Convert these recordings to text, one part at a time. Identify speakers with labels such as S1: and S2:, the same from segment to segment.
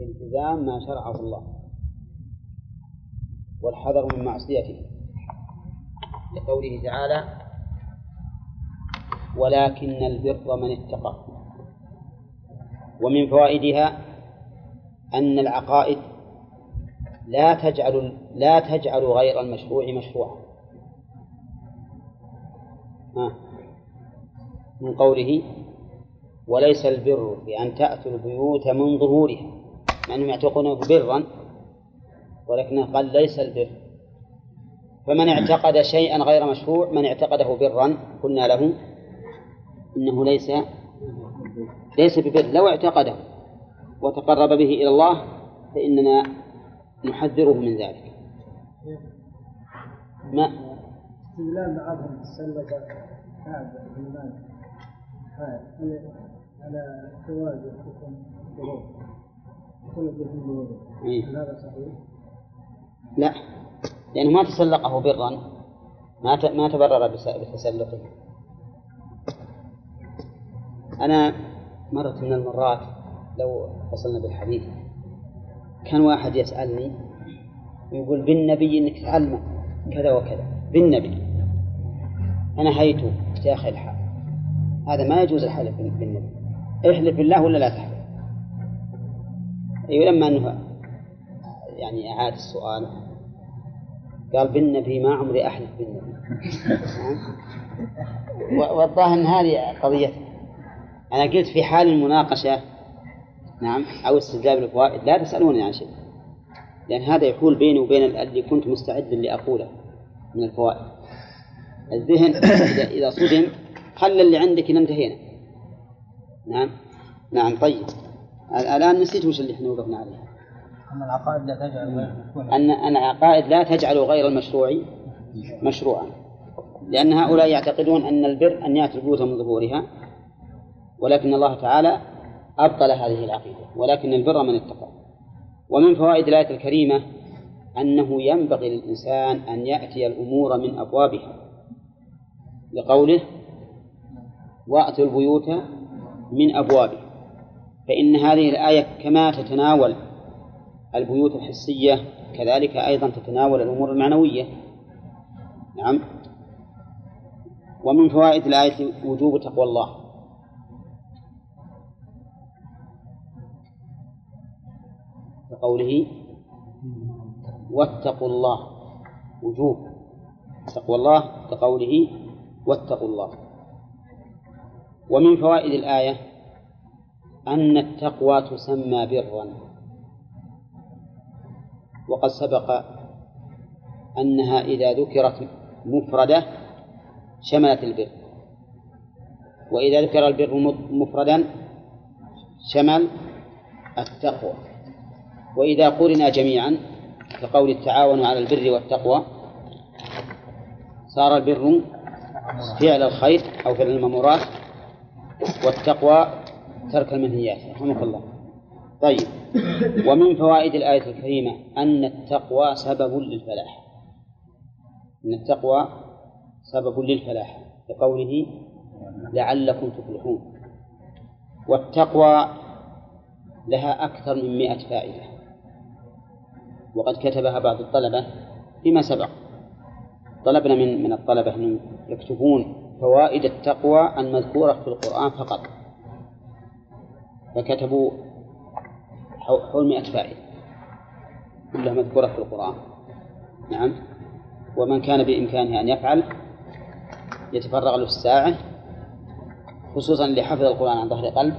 S1: التزام ما شرعه الله والحذر من معصيته لقوله تعالى ولكن البر من اتقى ومن فوائدها أن العقائد لا تجعل لا تجعل غير المشروع مشروعا من قوله وليس البر بأن تأتوا البيوت من ظهورها مع أنهم يعتقدونه برا ولكنه قال ليس البر فمن اعتقد شيئا غير مشروع من اعتقده برا قلنا له إنه ليس ليس ببر لو اعتقده وتقرب به إلى الله فإننا نحذره من ذلك ما استدلال بعضهم سلك كعب بن على جواز الحكم إيه. لا لأنه ما تسلقه برا ما ما تبرر بتسلقه أنا مرة من المرات لو وصلنا بالحديث كان واحد يسألني ويقول بالنبي إنك تعلم كذا وكذا بالنبي أنا حيته يا أخي الحال هذا ما يجوز الحلف بالنبي احلف بالله ولا لا تحلف أيوة لما أنه يعني أعاد السؤال قال بالنبي ما عمري أحلف بالنبي والظاهر أن هذه قضية أنا قلت في حال المناقشة نعم أو استجابة الفوائد لا تسألوني عن شيء لأن هذا يحول بيني وبين اللي كنت مستعدا لأقوله من الفوائد الذهن إذا صدم خلى اللي عندك إن انتهينا نعم نعم طيب الآن نسيت وش اللي احنا وقفنا عليه أن العقائد لا تجعل غير المشروع أن أن العقائد لا تجعل غير المشروع مشروعا لأن هؤلاء يعتقدون أن البر أن يأتي البيوت من ظهورها ولكن الله تعالى أبطل هذه العقيدة ولكن البر من اتقى ومن فوائد الآية الكريمة أنه ينبغي للإنسان أن يأتي الأمور من أبوابها لقوله وأتوا البيوت من أبوابها فإن هذه الآية كما تتناول البيوت الحسية كذلك أيضا تتناول الأمور المعنوية نعم ومن فوائد الآية وجوب تقوى الله بقوله واتقوا الله وجوب تقوى الله كقوله واتقوا الله ومن فوائد الآية أن التقوى تسمى برا وقد سبق أنها إذا ذكرت مفردة شملت البر وإذا ذكر البر مفردا شمل التقوى وإذا قرنا جميعا كقول التعاون على البر والتقوى صار البر فعل الخير أو فعل المأمورات والتقوى ترك المنهيات رحمك الله طيب ومن فوائد الآية الكريمة أن التقوى سبب للفلاح أن التقوى سبب للفلاح لقوله لعلكم تفلحون والتقوى لها أكثر من مئة فائدة وقد كتبها بعض الطلبة فيما سبق طلبنا من من الطلبة أن يكتبون فوائد التقوى المذكورة في القرآن فقط فكتبوا حول مئة فائدة كلها مذكورة في القرآن نعم ومن كان بإمكانه أن يفعل يتفرغ له الساعة خصوصا لحفظ القرآن عن ظهر قلب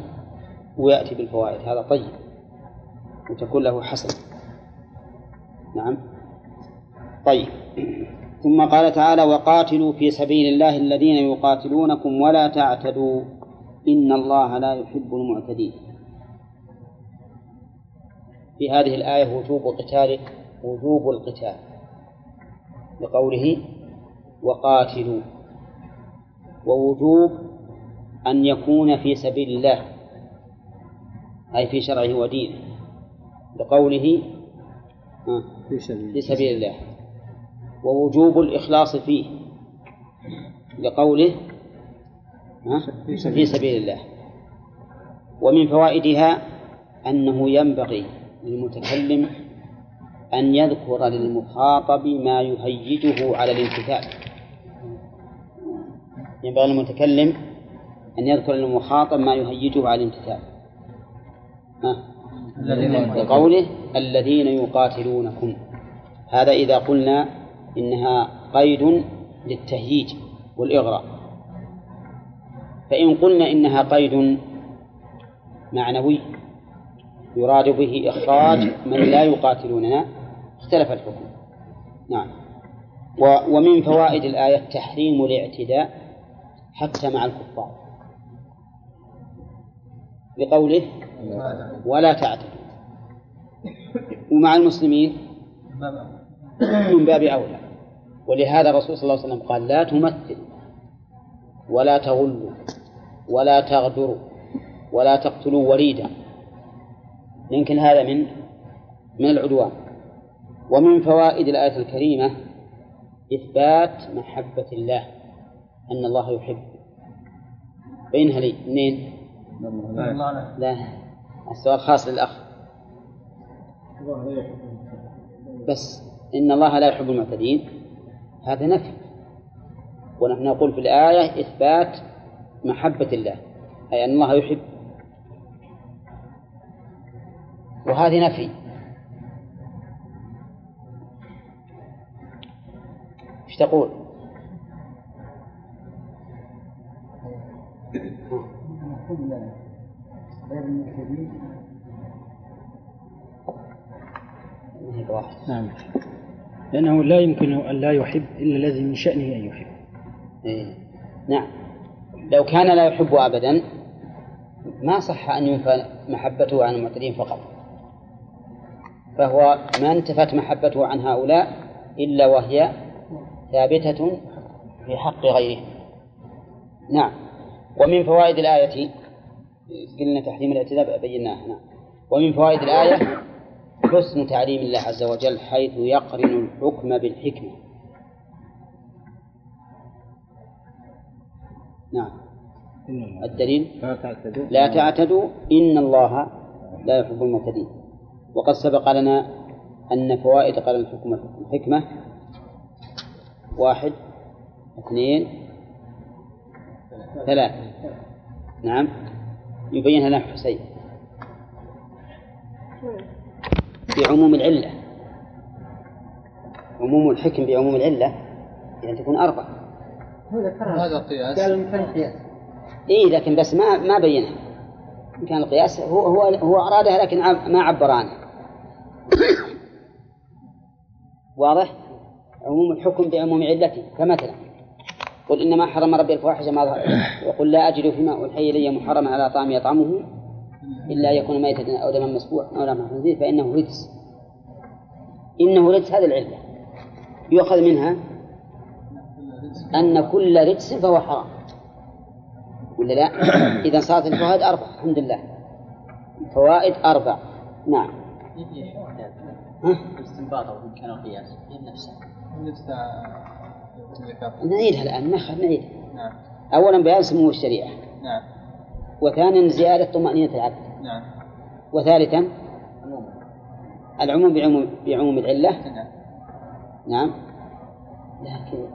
S1: ويأتي بالفوائد هذا طيب وتكون له حسنة نعم طيب ثم قال تعالى وقاتلوا في سبيل الله الذين يقاتلونكم ولا تعتدوا إن الله لا يحب المعتدين في هذه الآية وجوب قتال وجوب القتال لقوله وقاتلوا ووجوب أن يكون في سبيل الله أي في شرعه ودينه لقوله في سبيل, في سبيل الله ووجوب الإخلاص فيه لقوله في سبيل الله ومن فوائدها أنه ينبغي للمتكلم أن يذكر للمخاطب ما يهيجه على الامتثال ينبغي للمتكلم أن يذكر للمخاطب ما يهيجه على الامتثال بقوله الذين يقاتلونكم هذا إذا قلنا إنها قيد للتهييج والإغراء فإن قلنا إنها قيد معنوي يراد به إخراج من لا يقاتلوننا اختلف الحكم نعم ومن فوائد الآية تحريم الاعتداء حتى مع الكفار بقوله ولا تعتدوا ومع المسلمين من باب أولى ولهذا الرسول صلى الله عليه وسلم قال لا تمثل ولا تغلوا ولا تغدروا ولا تقتلوا وليدا يمكن هذا من من العدوان ومن فوائد الآية الكريمة إثبات محبة الله أن الله يحب بينها لي منين؟ لا السؤال خاص للأخ بس إن الله لا يحب المعتدين هذا نفي ونحن نقول في الآية إثبات محبة الله أي أن الله يحب وهذه نفي ايش تقول؟
S2: نعم لأنه لا يمكن أن لا يحب إلا الذي من شأنه أن يحب
S1: إيه. نعم لو كان لا يحب أبدا ما صح أن ينفى محبته عن المعتدين فقط فهو ما انتفت محبته عن هؤلاء إلا وهي ثابتة في حق غيره نعم ومن فوائد الآية قلنا تحريم الاعتداء بيناها نعم ومن فوائد الآية حسن تعليم الله عز وجل حيث يقرن الحكم بالحكمة نعم الدليل لا تعتدوا إن الله لا يحب المعتدين وقد سبق لنا أن فوائد قلم الحكمة الحكمة واحد اثنين ثلاثة نعم يبينها لنا حسين بعموم العلة عموم الحكم بعموم العلة يعني تكون أربعة هذا قياس قال قياس إيه لكن بس ما ما بينها إن كان القياس هو هو هو أرادها لكن ما عبر عنها واضح؟ عموم الحكم بعموم علته فمثلا قل إنما حرم ربي الفواحش ما ظهر وقل لا أجد فيما أوحي إلي محرما على طعام يطعمه إلا يكون ميتة أو دما مسبوع أو لحم خنزير فإنه رجس إنه رجس هذه العلة يؤخذ منها أن كل رجس فهو حرام ولا لا؟ إذا صارت الفوائد أربع الحمد لله فوائد أربع نعم الاستنباط أو كان القياس هي نفسها نفسها نعيدها الآن نخل نعيدها نعم أولا بيان سمو الشريعة نعم وثانيا زيادة طمأنينة العبد نعم وثالثا العموم بعموم, بعموم العلة نعم نعم لكن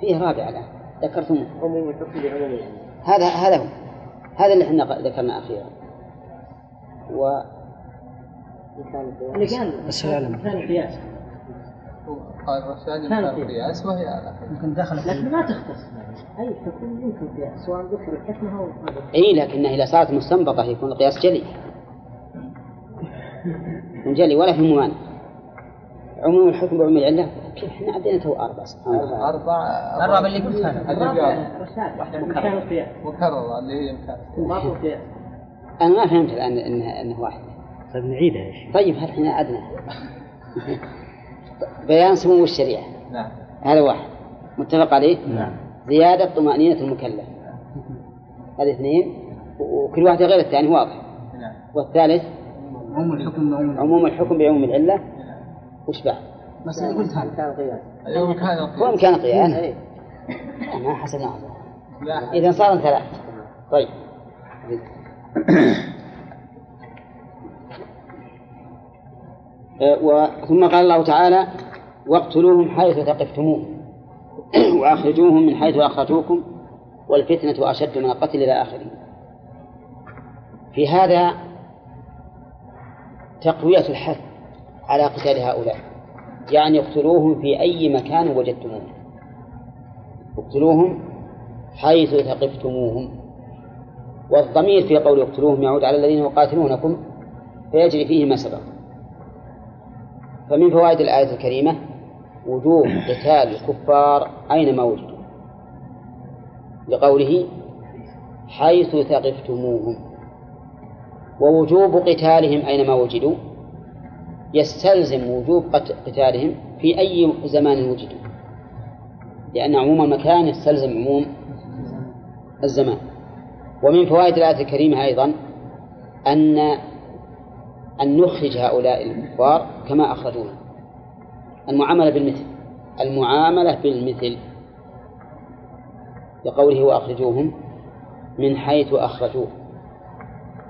S1: فيه رابع الآن ذكرتم هذا هذا هو هذا اللي احنا ذكرنا اخيرا و بس ثاني قياس قال طيب، وهي دخل لكن ما تختص اي تكون يمكن قياس سواء ذكر الحكمه او اي لكنها اذا صارت مستنبطه يكون القياس جلي جلي ولا في ممانع عموم الحكم بعموم العلة كيف احنا عندنا تو أربع سبحان الله أربع أربع اللي قلتها أنا اللي مكررة اللي هي مكررة أنا ما فهمت الآن إنها
S2: إنها واحدة طيب
S1: نعيدها يا شيخ طيب الحين عدنا بيان سمو الشريعة نعم هذا واحد متفق عليه نعم زيادة طمأنينة المكلف هذه اثنين وكل واحدة غير الثاني واضح نعم والثالث عموم الحكم بعموم العلة وش بعد؟ بس انا قلت هذا كان قياس وان أيوه، كان قياس يوم كان قياس إيه، انا حسب إيه. ما اذا صار ثلاث طيب أه، ثم قال الله تعالى واقتلوهم حيث ثقفتموهم واخرجوهم من حيث اخرجوكم والفتنه اشد من القتل الى اخره في هذا تقويه الحث على قتال هؤلاء يعني اقتلوهم في أي مكان وجدتموهم اقتلوهم حيث ثقفتموهم والضمير في قول اقتلوهم يعود على الذين يقاتلونكم فيجري فيه ما سبق فمن فوائد الآية الكريمة وجوب قتال الكفار أينما وجدوا لقوله حيث ثقفتموهم ووجوب قتالهم أينما وجدوا يستلزم وجوب قتالهم في أي زمان وجدوا لأن عموم المكان يستلزم عموم الزمان ومن فوائد الآية الكريمة أيضا أن أن نخرج هؤلاء الكفار كما أخرجونا المعاملة بالمثل المعاملة بالمثل لقوله وأخرجوهم من حيث أخرجوه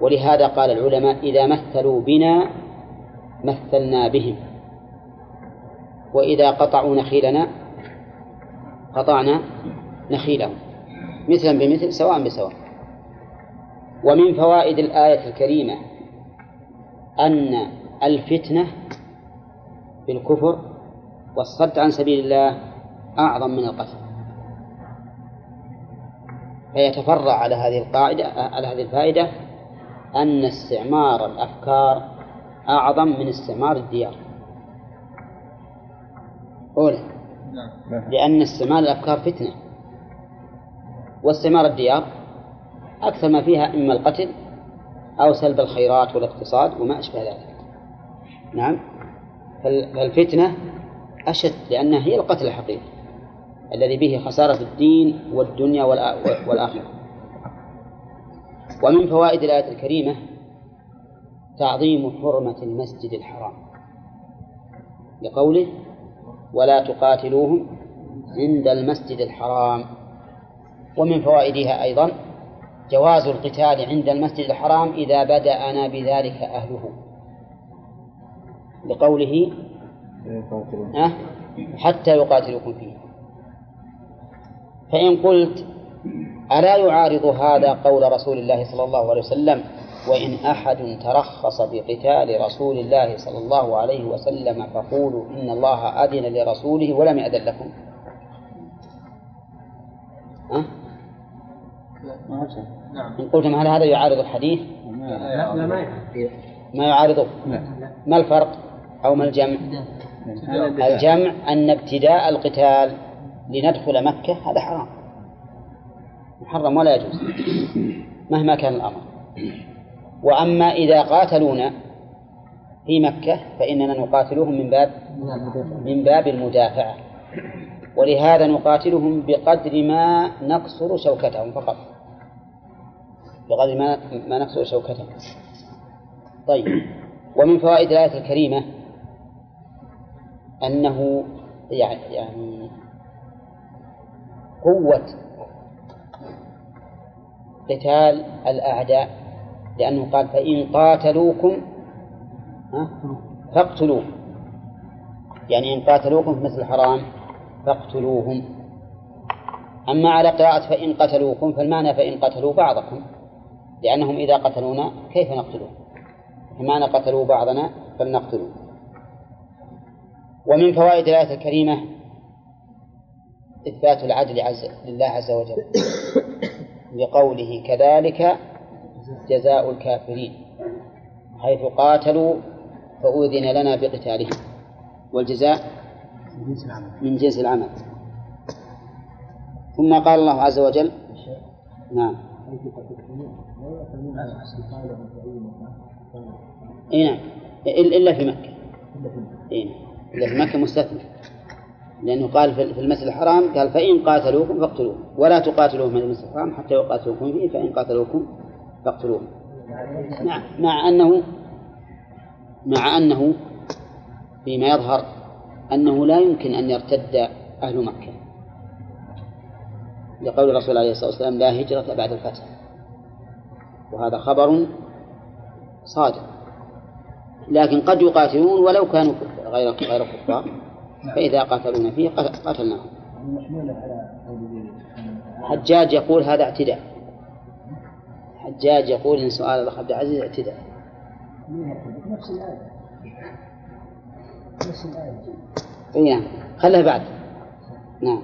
S1: ولهذا قال العلماء إذا مثلوا بنا مثلنا بهم وإذا قطعوا نخيلنا قطعنا نخيلهم مثلا بمثل سواء بسواء ومن فوائد الآية الكريمة أن الفتنة بالكفر والصد عن سبيل الله أعظم من القتل فيتفرع على هذه القاعدة على هذه الفائدة أن استعمار الأفكار أعظم من استعمار الديار أولا لأن استعمار الأفكار فتنة واستعمار الديار أكثر ما فيها إما القتل أو سلب الخيرات والاقتصاد وما أشبه ذلك نعم فالفتنة أشد لأنها هي القتل الحقيقي الذي به خسارة الدين والدنيا والآخرة ومن فوائد الآية الكريمة تعظيم حرمة المسجد الحرام لقوله ولا تقاتلوهم عند المسجد الحرام ومن فوائدها أيضا جواز القتال عند المسجد الحرام إذا بدأنا بذلك أهله لقوله أه حتى يقاتلوكم فيه فإن قلت ألا يعارض هذا قول رسول الله صلى الله عليه وسلم وإن أحد ترخص بقتال رسول الله صلى الله عليه وسلم فقولوا إن الله أذن لرسوله ولم يأذن لكم أه؟ نعم. إن قلتم هل هذا يعارض الحديث؟ لا لا ما يعارضه ما يعارضه؟ ما الفرق؟ أو ما الجمع؟ الجمع أن ابتداء القتال لندخل مكة هذا حرام محرم ولا يجوز مهما كان الأمر وأما إذا قاتلونا في مكة فإننا نقاتلهم من باب من باب المدافعة ولهذا نقاتلهم بقدر ما نكسر شوكتهم فقط بقدر ما ما نكسر شوكتهم طيب ومن فوائد الآية الكريمة أنه يعني, يعني قوة قتال الأعداء لأنه قال فإن قاتلوكم فاقتلوهم يعني إن قاتلوكم في مثل الحرام فاقتلوهم أما على قراءة فإن قتلوكم فالمعنى فإن قتلوا بعضكم لأنهم إذا قتلونا كيف نقتلهم فمعنى قتلوا بعضنا فلنقتلوا ومن فوائد الآية الكريمة إثبات العدل عز لله عز وجل بقوله كذلك جزاء الكافرين حيث قاتلوا فأذن لنا بقتالهم والجزاء من جنس العمل ثم قال الله عز وجل نعم اي نعم الا في مكه اي نعم الا في مكه مستثنى لانه قال في المسجد الحرام قال فان قاتلوكم فاقتلوهم ولا تقاتلوهم من المسجد الحرام حتى يقاتلوكم فيه فان قاتلوكم فاقتلوه نعم مع أنه مع أنه فيما يظهر أنه لا يمكن أن يرتد أهل مكة لقول الرسول عليه الصلاة والسلام لا هجرة بعد الفتح وهذا خبر صادق لكن قد يقاتلون ولو كانوا غير غير كفار فإذا قاتلونا فيه قتلناهم حجاج يقول هذا اعتداء الحجاج يقول إن سؤال الأخ عبد العزيز اعتداء نفس الآية نفس الآية نعم إيه، خلها بعد نعم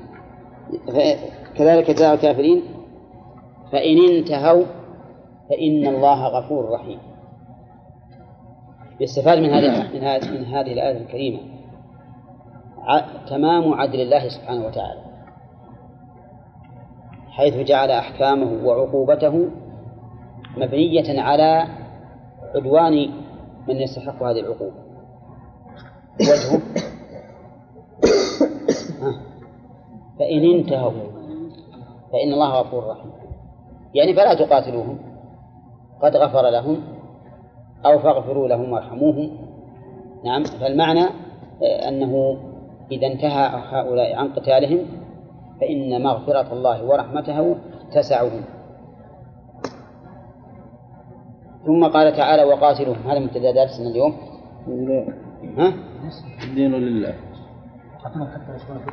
S1: كذلك جزاء الكافرين فإن انتهوا فإن الله غفور رحيم يستفاد من هذه من هذه من هذه الآية الكريمة تمام عدل الله سبحانه وتعالى حيث جعل أحكامه وعقوبته مبنية على عدوان من يستحق هذه العقوبة وجهه فإن انتهوا فإن الله غفور رحيم يعني فلا تقاتلوهم قد غفر لهم أو فاغفروا لهم وارحموهم نعم فالمعنى آه، أنه إذا انتهى هؤلاء عن قتالهم فإن مغفرة الله ورحمته تسعهم ثم قال تعالى وقاتلهم هذا مبتدا درسنا اليوم ها؟ الدين لله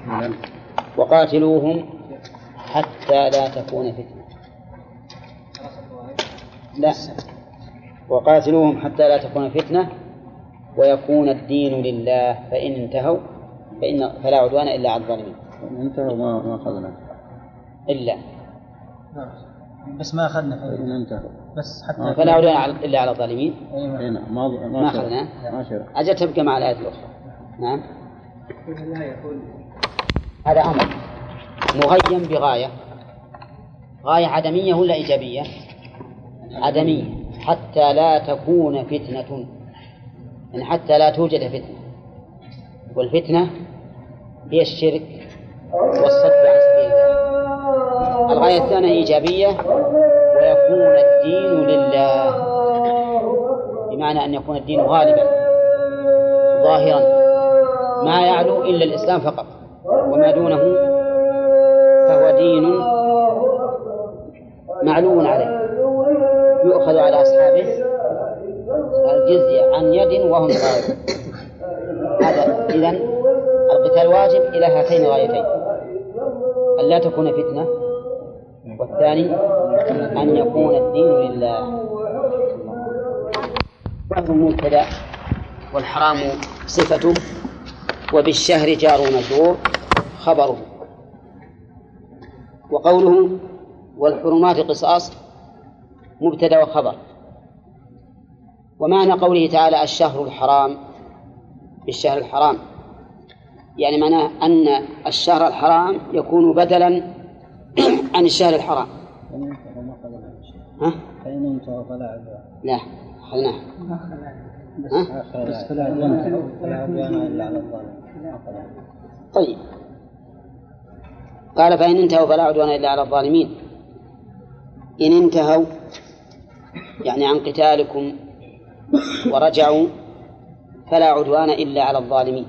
S1: نعم. وقاتلوهم حتى لا تكون فتنة لا وقاتلوهم حتى لا تكون فتنة ويكون الدين لله فإن انتهوا فإن فلا عدوان إلا على الظالمين انتهوا ما أخذنا إلا نعم.
S2: بس ما اخذنا في انتهى إيه، بس حتى
S1: فلا على الا على الظالمين اي إيه، نعم ما ما اخذنا نعم. اجل تبقى مع الايه الاخرى نعم هذا امر مغيم بغايه غايه عدميه ولا ايجابيه؟ عدميه حتى لا تكون فتنه يعني حتى لا توجد فتنه والفتنه هي الشرك والصد عن سبيل الله الغاية الثانية إيجابية ويكون الدين لله بمعنى أن يكون الدين غالبا ظاهرا ما يعلو إلا الإسلام فقط وما دونه فهو دين معلو عليه يؤخذ على أصحابه الجزية عن يد وهم غالب هذا إذن القتال واجب إلى هاتين الغايتين ألا تكون فتنة والثاني أن يكون الدين لله وهو المبتدأ والحرام صفته وبالشهر جار مجرور خبره وقوله والحرمات قصاص مبتدا وخبر ومعنى قوله تعالى الشهر الحرام بالشهر الحرام يعني معناه أن الشهر الحرام يكون بدلا عن الشهر الحرام ها؟ فإن فلا لا أخذناه بس فلا عدوان إلا على طيب قال فإن انتهوا فلا عدوان إلا على الظالمين إن انتهوا يعني عن قتالكم ورجعوا فلا عدوان إلا على الظالمين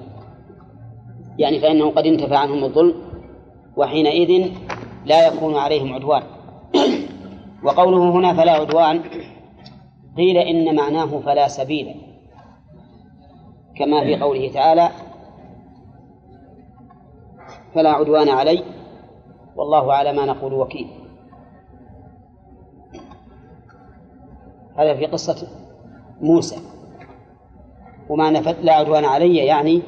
S1: يعني فإنه قد انتفى عنهم الظلم وحينئذ لا يكون عليهم عدوان وقوله هنا فلا عدوان قيل إن معناه فلا سبيل كما في قوله تعالى فلا عدوان علي والله على ما نقول وكيل هذا في قصة موسى وما نفت لا عدوان علي يعني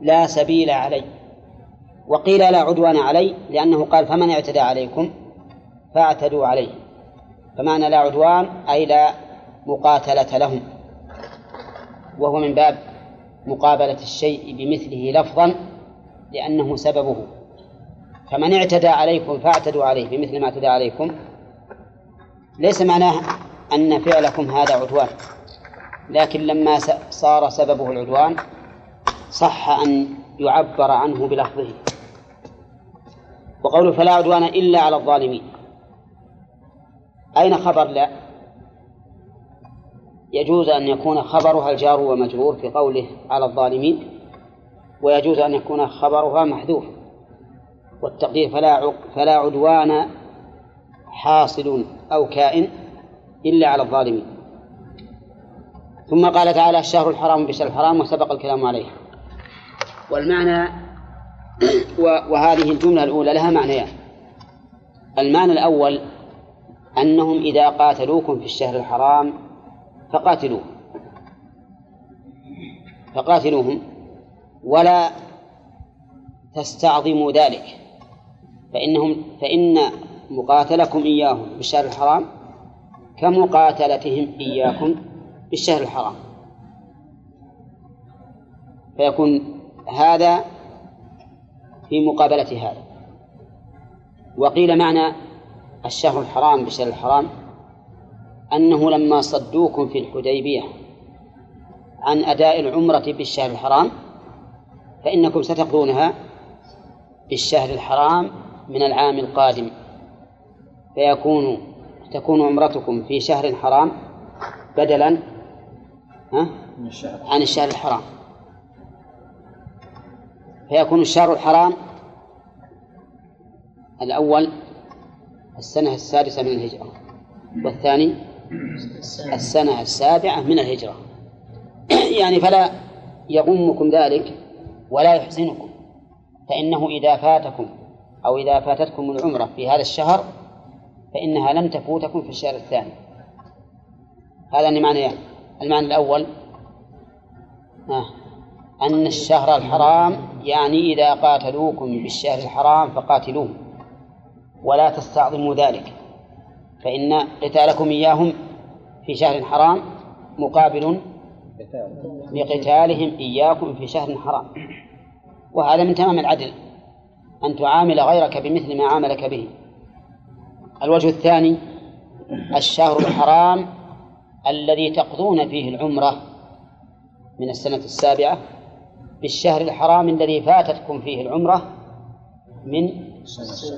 S1: لا سبيل علي وقيل لا عدوان علي لأنه قال فمن اعتدى عليكم فاعتدوا عليه فمعنى لا عدوان أي لا مقاتلة لهم وهو من باب مقابلة الشيء بمثله لفظا لأنه سببه فمن اعتدى عليكم فاعتدوا عليه بمثل ما اعتدى عليكم ليس معناه أن فعلكم هذا عدوان لكن لما صار سببه العدوان صح أن يعبر عنه بلفظه وقوله فلا عدوان إلا على الظالمين أين خبر لا يجوز أن يكون خبرها الجار ومجرور في قوله على الظالمين ويجوز أن يكون خبرها محذوف والتقدير فلا فلا عدوان حاصل أو كائن إلا على الظالمين ثم قال تعالى الشهر الحرام بشهر الحرام وسبق الكلام عليه والمعنى وهذه الجملة الأولى لها معنيان يعني. المعنى الأول أنهم إذا قاتلوكم في الشهر الحرام فقاتلوهم فقاتلوهم ولا تستعظموا ذلك فإنهم فإن مقاتلكم إياهم في الشهر الحرام كمقاتلتهم إياكم في الشهر الحرام فيكون هذا في مقابلة هذا وقيل معنى الشهر الحرام بشهر الحرام أنه لما صدوكم في الحديبية عن أداء العمرة بالشهر الحرام فإنكم ستقضونها بالشهر الحرام من العام القادم فيكون تكون عمرتكم في شهر حرام بدلا عن الشهر الحرام فيكون الشهر الحرام الأول السنة السادسة من الهجرة والثاني السنة السابعة من الهجرة يعني فلا يغمكم ذلك ولا يحزنكم فإنه إذا فاتكم أو إذا فاتتكم العمرة في هذا الشهر فإنها لم تفوتكم في الشهر الثاني هذا معنى يعني المعنى الأول آه. أن الشهر الحرام يعني إذا قاتلوكم بالشهر الحرام فقاتلوه ولا تستعظموا ذلك فإن قتالكم إياهم في شهر حرام مقابل لقتالهم إياكم في شهر حرام وهذا من تمام العدل أن تعامل غيرك بمثل ما عاملك به الوجه الثاني الشهر الحرام الذي تقضون فيه العمرة من السنة السابعة بالشهر الحرام الذي فاتتكم فيه العمرة من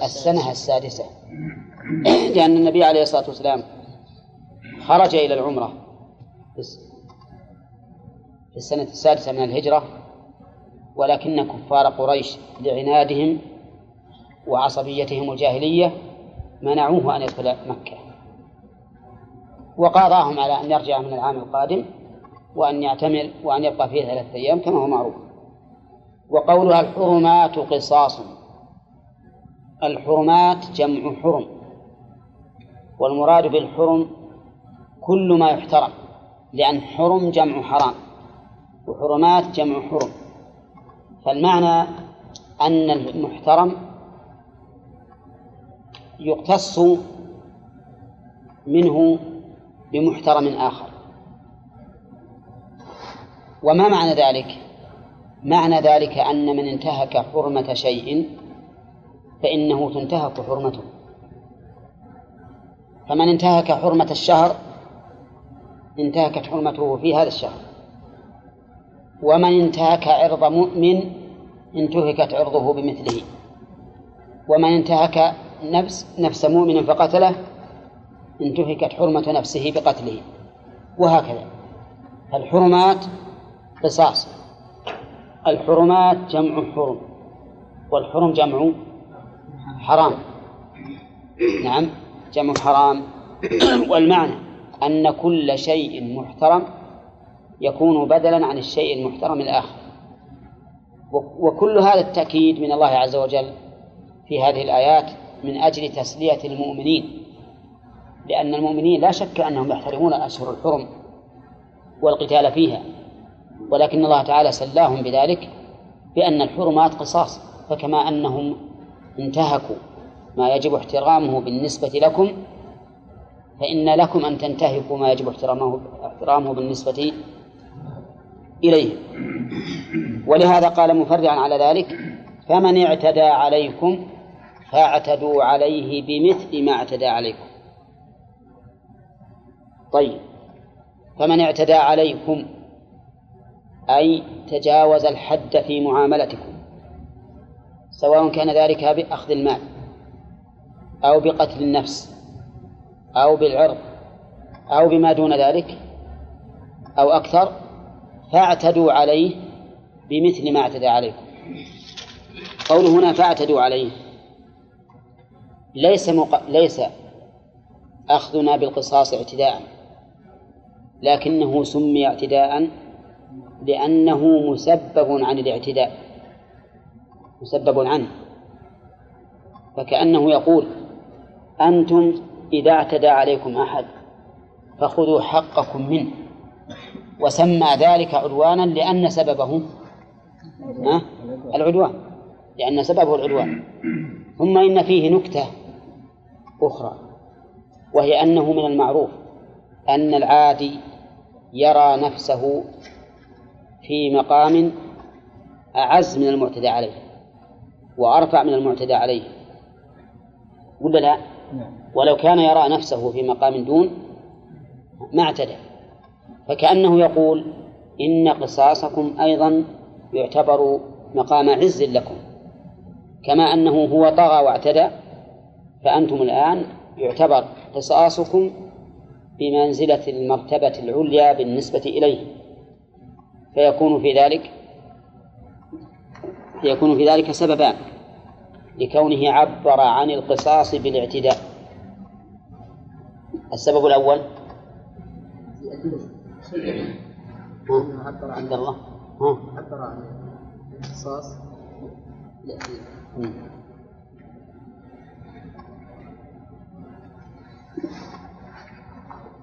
S1: السنة السادسة لأن النبي عليه الصلاة والسلام خرج إلى العمرة في السنة السادسة من الهجرة ولكن كفار قريش لعنادهم وعصبيتهم الجاهلية منعوه أن يدخل مكة وقاضاهم على أن يرجع من العام القادم وأن يعتمر وأن يبقى فيه ثلاثة أيام كما هو معروف وقولها الحرمات قصاص الحرمات جمع حرم والمراد بالحرم كل ما يحترم لأن حرم جمع حرام وحرمات جمع حرم فالمعنى أن المحترم يقتص منه بمحترم آخر وما معنى ذلك؟ معنى ذلك أن من انتهك حرمة شيء فإنه تنتهك حرمته فمن انتهك حرمة الشهر انتهكت حرمته في هذا الشهر ومن انتهك عرض مؤمن انتهكت عرضه بمثله ومن انتهك نفس نفس مؤمن فقتله انتهكت حرمة نفسه بقتله وهكذا الحرمات قصاص الحرمات جمع حرم والحرم جمع حرام نعم جمع حرام والمعنى أن كل شيء محترم يكون بدلا عن الشيء المحترم الآخر وكل هذا التأكيد من الله عز وجل في هذه الآيات من أجل تسلية المؤمنين لأن المؤمنين لا شك أنهم يحترمون أشهر الحرم والقتال فيها ولكن الله تعالى سلاهم بذلك بأن الحرمات قصاص فكما أنهم انتهكوا ما يجب احترامه بالنسبة لكم فإن لكم أن تنتهكوا ما يجب احترامه احترامه بالنسبة إليه ولهذا قال مفرعا على ذلك فمن اعتدى عليكم فاعتدوا عليه بمثل ما اعتدى عليكم طيب فمن اعتدى عليكم أي تجاوز الحد في معاملتكم سواء كان ذلك بأخذ المال أو بقتل النفس أو بالعرض أو بما دون ذلك أو أكثر فاعتدوا عليه بمثل ما اعتدى عليكم قوله هنا فاعتدوا عليه ليس مق... ليس أخذنا بالقصاص اعتداء لكنه سمي اعتداء لأنه مسبب عن الاعتداء مسبب عنه فكأنه يقول أنتم إذا اعتدى عليكم أحد فخذوا حقكم منه وسمى ذلك عدوانا لأن سببه العدوان لأن سببه العدوان ثم إن فيه نكتة أخرى وهي أنه من المعروف أن العادي يرى نفسه في مقام أعز من المعتدى عليه وأرفع من المعتدى عليه ولا لا؟ نعم. ولو كان يرى نفسه في مقام دون ما اعتدى فكأنه يقول إن قصاصكم أيضا يعتبر مقام عز لكم كما أنه هو طغى واعتدى فأنتم الآن يعتبر قصاصكم بمنزلة المرتبة العليا بالنسبة إليه فيكون في ذلك يكون في ذلك سببان لكونه عبر عن القصاص بالاعتداء السبب الأول عبر عن الله عبر عن القصاص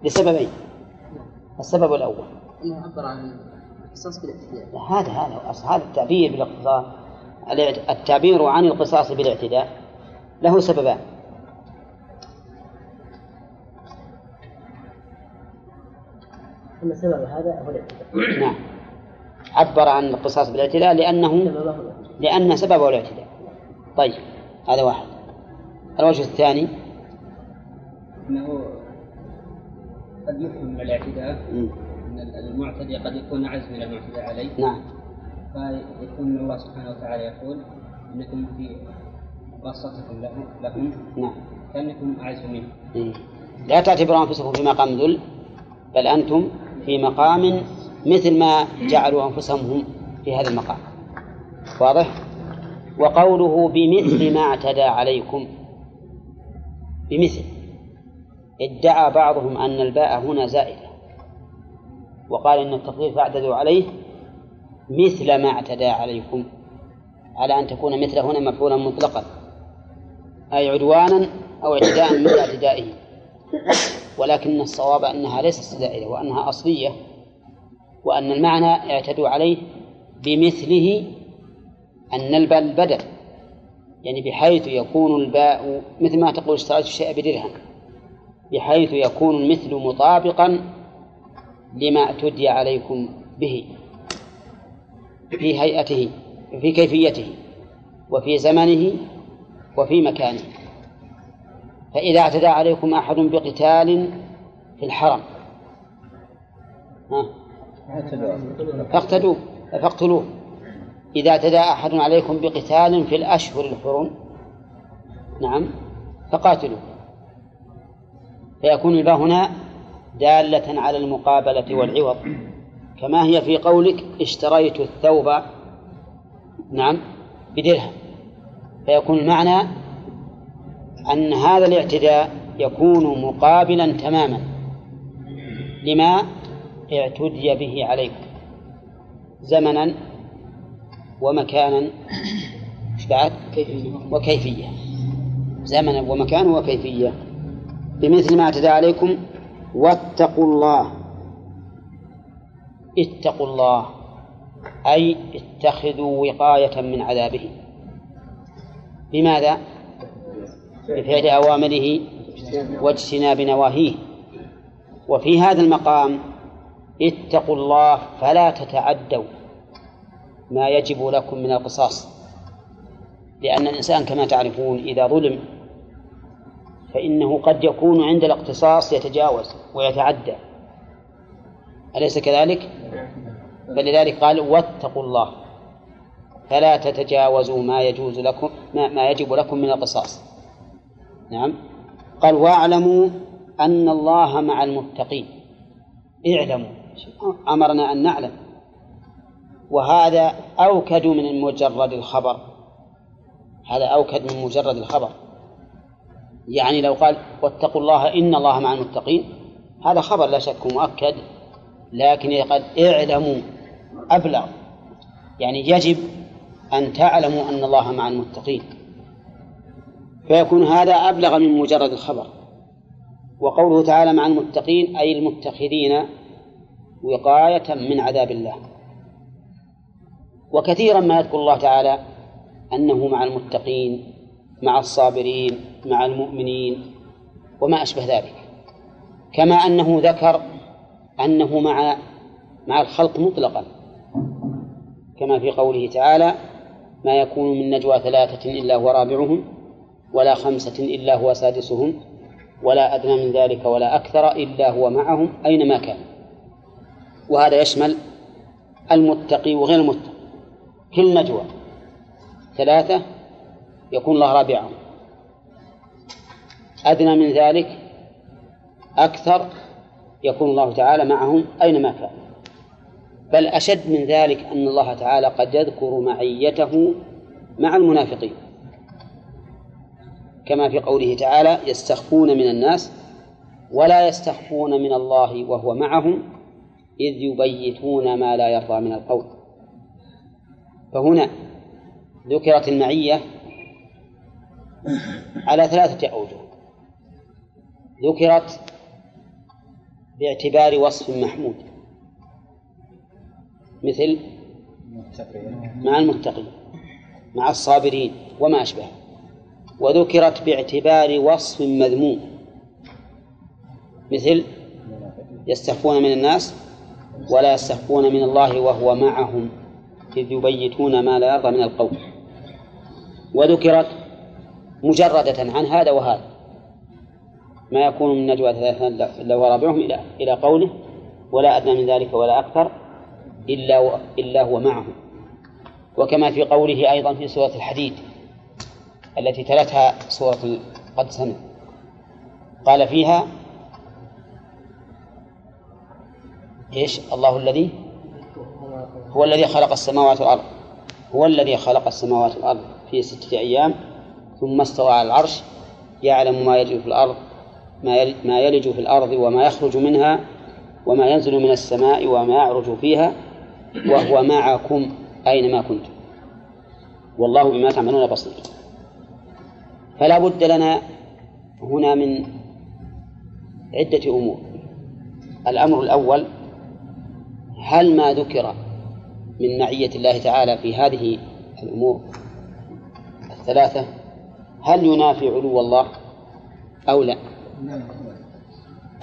S1: لسببين السبب الأول أنه عبر عن القصاص بالاعتداء هذا هذا هذا التعبير بالاقتصاد التعبير عن القصاص بالاعتداء له سببان أما سبب هذا هو الاعتداء نعم عبر عن القصاص بالاعتداء لأنه لأن سببه الاعتداء طيب هذا واحد الوجه الثاني أنه قد يفهم الاعتداء
S2: المعتدي قد يكون أعز من المعتدى عليه نعم فيكون الله سبحانه وتعالى يقول إنكم في بسطتكم لهم, لهم نعم كأنكم
S1: أعز
S2: منه
S1: لا تعتبروا
S2: أنفسكم
S1: في مقام ذل بل أنتم في مقام مثل ما جعلوا أنفسهم هم في هذا المقام واضح؟ وقوله بمثل ما اعتدى عليكم بمثل ادعى بعضهم أن الباء هنا زائدة وقال إن التفضيل فاعتدوا عليه مثل ما اعتدى عليكم على أن تكون مثل هنا مفعولا مطلقا أي عدوانا أو اعتداء مثل اعتدائه ولكن الصواب أنها ليست استدائية وأنها أصلية وأن المعنى اعتدوا عليه بمثله أن الباء بدل يعني بحيث يكون الباء مثل ما تقول اشتريت الشيء بدرهم بحيث يكون المثل مطابقا لما اعتدي عليكم به في هيئته في كيفيته وفي زمنه وفي مكانه فإذا اعتدى عليكم أحد بقتال في الحرم ها فاقتلوه فاقتلوه إذا اعتدى أحد عليكم بقتال في الأشهر الحرم نعم فقاتلوه فيكون الباء هنا دالة على المقابلة والعوض كما هي في قولك اشتريت الثوب نعم بدرهم فيكون المعنى أن هذا الاعتداء يكون مقابلا تماما لما اعتدي به عليك زمنا ومكانا بعد وكيفية زمنا ومكانا وكيفية بمثل ما اعتدى عليكم واتقوا الله اتقوا الله أي اتخذوا وقاية من عذابه بماذا؟ بفعل أوامره واجتناب نواهيه وفي هذا المقام اتقوا الله فلا تتعدوا ما يجب لكم من القصاص لأن الإنسان كما تعرفون إذا ظلم فإنه قد يكون عند الاقتصاص يتجاوز ويتعدى أليس كذلك؟ فلذلك قال واتقوا الله فلا تتجاوزوا ما يجوز لكم ما, ما يجب لكم من القصاص نعم قال واعلموا أن الله مع المتقين اعلموا أمرنا أن نعلم وهذا أوكد من مجرد الخبر هذا أوكد من مجرد الخبر يعني لو قال واتقوا الله إن الله مع المتقين هذا خبر لا شك مؤكد لكن قد اعلموا أبلغ يعني يجب أن تعلموا أن الله مع المتقين فيكون هذا أبلغ من مجرد الخبر وقوله تعالى مع المتقين أي المتخذين وقاية من عذاب الله وكثيرا ما يذكر الله تعالى أنه مع المتقين مع الصابرين مع المؤمنين وما أشبه ذلك كما أنه ذكر أنه مع مع الخلق مطلقا كما في قوله تعالى ما يكون من نجوى ثلاثة إلا هو رابعهم ولا خمسة إلا هو سادسهم ولا أدنى من ذلك ولا أكثر إلا هو معهم أينما كان وهذا يشمل المتقي وغير المتقي كل نجوى ثلاثة يكون الله رابعهم أدنى من ذلك أكثر يكون الله تعالى معهم أينما كان بل أشد من ذلك أن الله تعالى قد يذكر معيته مع المنافقين كما في قوله تعالى يستخفون من الناس ولا يستخفون من الله وهو معهم إذ يبيتون ما لا يرضى من القول فهنا ذكرت المعية على ثلاثة أوجه ذكرت باعتبار وصف محمود مثل مع المتقين مع الصابرين وما أشبه وذكرت باعتبار وصف مذموم مثل يستخفون من الناس ولا يستخفون من الله وهو معهم إذ يبيتون ما لا يرضى من القول وذكرت مجردة عن هذا وهذا ما يكون من نجوى ثلاثة إلا ورابعهم إلى إلى قوله ولا أدنى من ذلك ولا أكثر إلا إلا هو معهم وكما في قوله أيضا في سورة الحديد التي تلتها سورة قد سمع قال فيها ايش الله الذي هو الذي خلق السماوات والأرض هو الذي خلق السماوات والأرض في ستة أيام ثم استوى على العرش يعلم ما يلج في الأرض ما يلج في الأرض وما يخرج منها وما ينزل من السماء وما يعرج فيها وهو معكم أينما كنتم والله بما تعملون بصير فلا بد لنا هنا من عدة أمور الأمر الأول هل ما ذكر من معية الله تعالى في هذه الأمور الثلاثة هل ينافي علو الله أو لا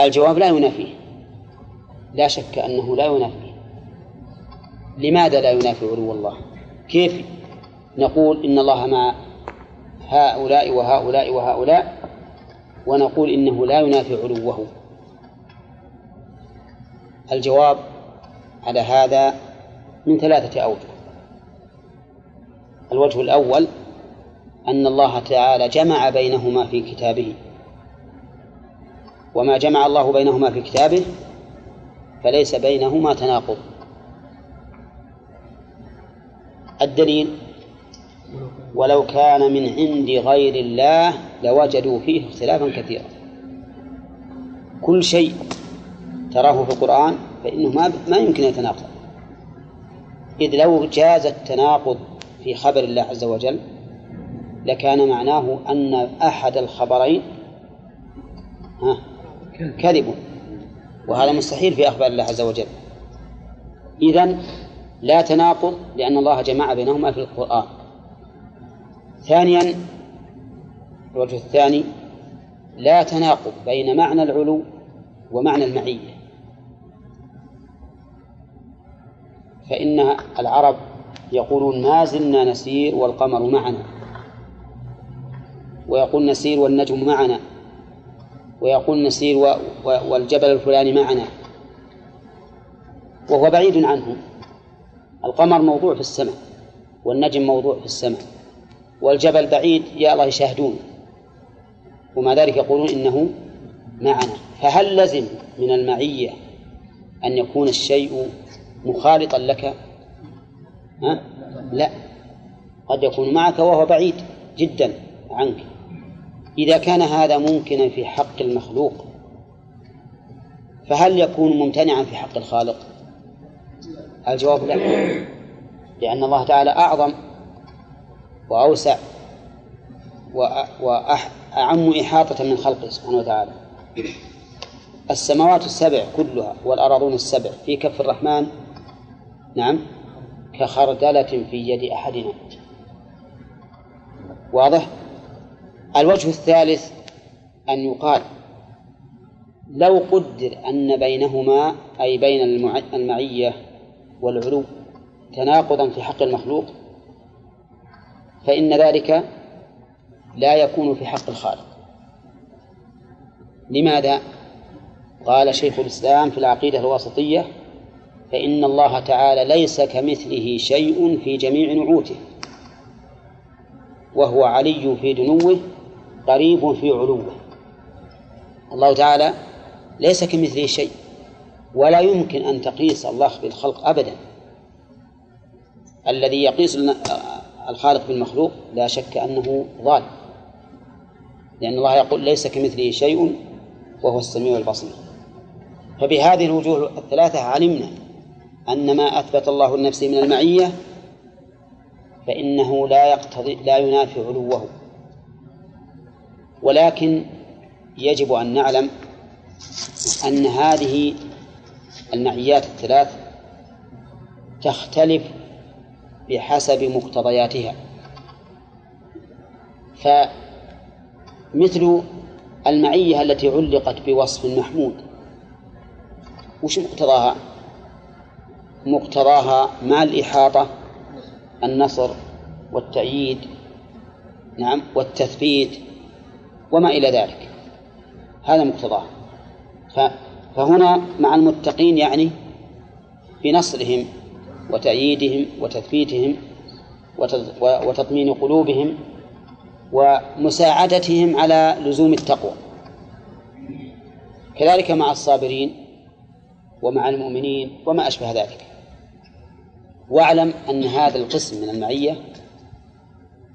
S1: الجواب لا ينافيه لا شك أنه لا ينافيه لماذا لا ينافي علو الله كيف نقول إن الله مع هؤلاء وهؤلاء وهؤلاء ونقول إنه لا ينافي علوه الجواب على هذا من ثلاثة أوجه الوجه الأول أن الله تعالى جمع بينهما في كتابه وما جمع الله بينهما في كتابه فليس بينهما تناقض الدليل ولو كان من عند غير الله لوجدوا فيه اختلافا كثيرا كل شيء تراه في القرآن فإنه ما ما يمكن يتناقض إذ لو جاز التناقض في خبر الله عز وجل لكان معناه أن أحد الخبرين كذب وهذا مستحيل في أخبار الله عز وجل إذا لا تناقض لأن الله جمع بينهما في القرآن ثانيا الوجه الثاني لا تناقض بين معنى العلو ومعنى المعية فإن العرب يقولون ما زلنا نسير والقمر معنا ويقول نسير والنجم معنا ويقول نسير والجبل الفلاني معنا وهو بعيد عنه القمر موضوع في السماء والنجم موضوع في السماء والجبل بعيد يا الله يشاهدون ومع ذلك يقولون إنه معنا فهل لزم من المعية أن يكون الشيء مخالطا لك ها؟ لا قد يكون معك وهو بعيد جدا عنك إذا كان هذا ممكنا في حق المخلوق فهل يكون ممتنعا في حق الخالق؟ الجواب لا لأن الله تعالى أعظم وأوسع وأعم إحاطة من خلقه سبحانه وتعالى السماوات السبع كلها والأراضون السبع في كف الرحمن نعم كخردلة في يد أحدنا واضح؟ الوجه الثالث أن يقال لو قدر أن بينهما أي بين المعية والعلو تناقضا في حق المخلوق فإن ذلك لا يكون في حق الخالق لماذا؟ قال شيخ الإسلام في العقيدة الواسطية فإن الله تعالى ليس كمثله شيء في جميع نعوته وهو علي في دنوه قريب في علوه الله تعالى ليس كمثله شيء ولا يمكن أن تقيس الله بالخلق أبدا الذي يقيس الخالق بالمخلوق لا شك أنه ضال لأن الله يقول ليس كمثله شيء وهو السميع البصير فبهذه الوجوه الثلاثة علمنا أن ما أثبت الله النفس من المعية فإنه لا يقتضي لا ينافي علوه ولكن يجب أن نعلم أن هذه المعيات الثلاث تختلف بحسب مقتضياتها فمثل المعية التي علقت بوصف محمود وش مقتضاها؟ مقتضاها مع الإحاطة النصر والتأييد نعم والتثبيت وما إلى ذلك هذا مقتضاه فهنا مع المتقين يعني في نصرهم وتأييدهم وتثبيتهم وتطمين قلوبهم ومساعدتهم على لزوم التقوى كذلك مع الصابرين ومع المؤمنين وما أشبه ذلك واعلم أن هذا القسم من المعية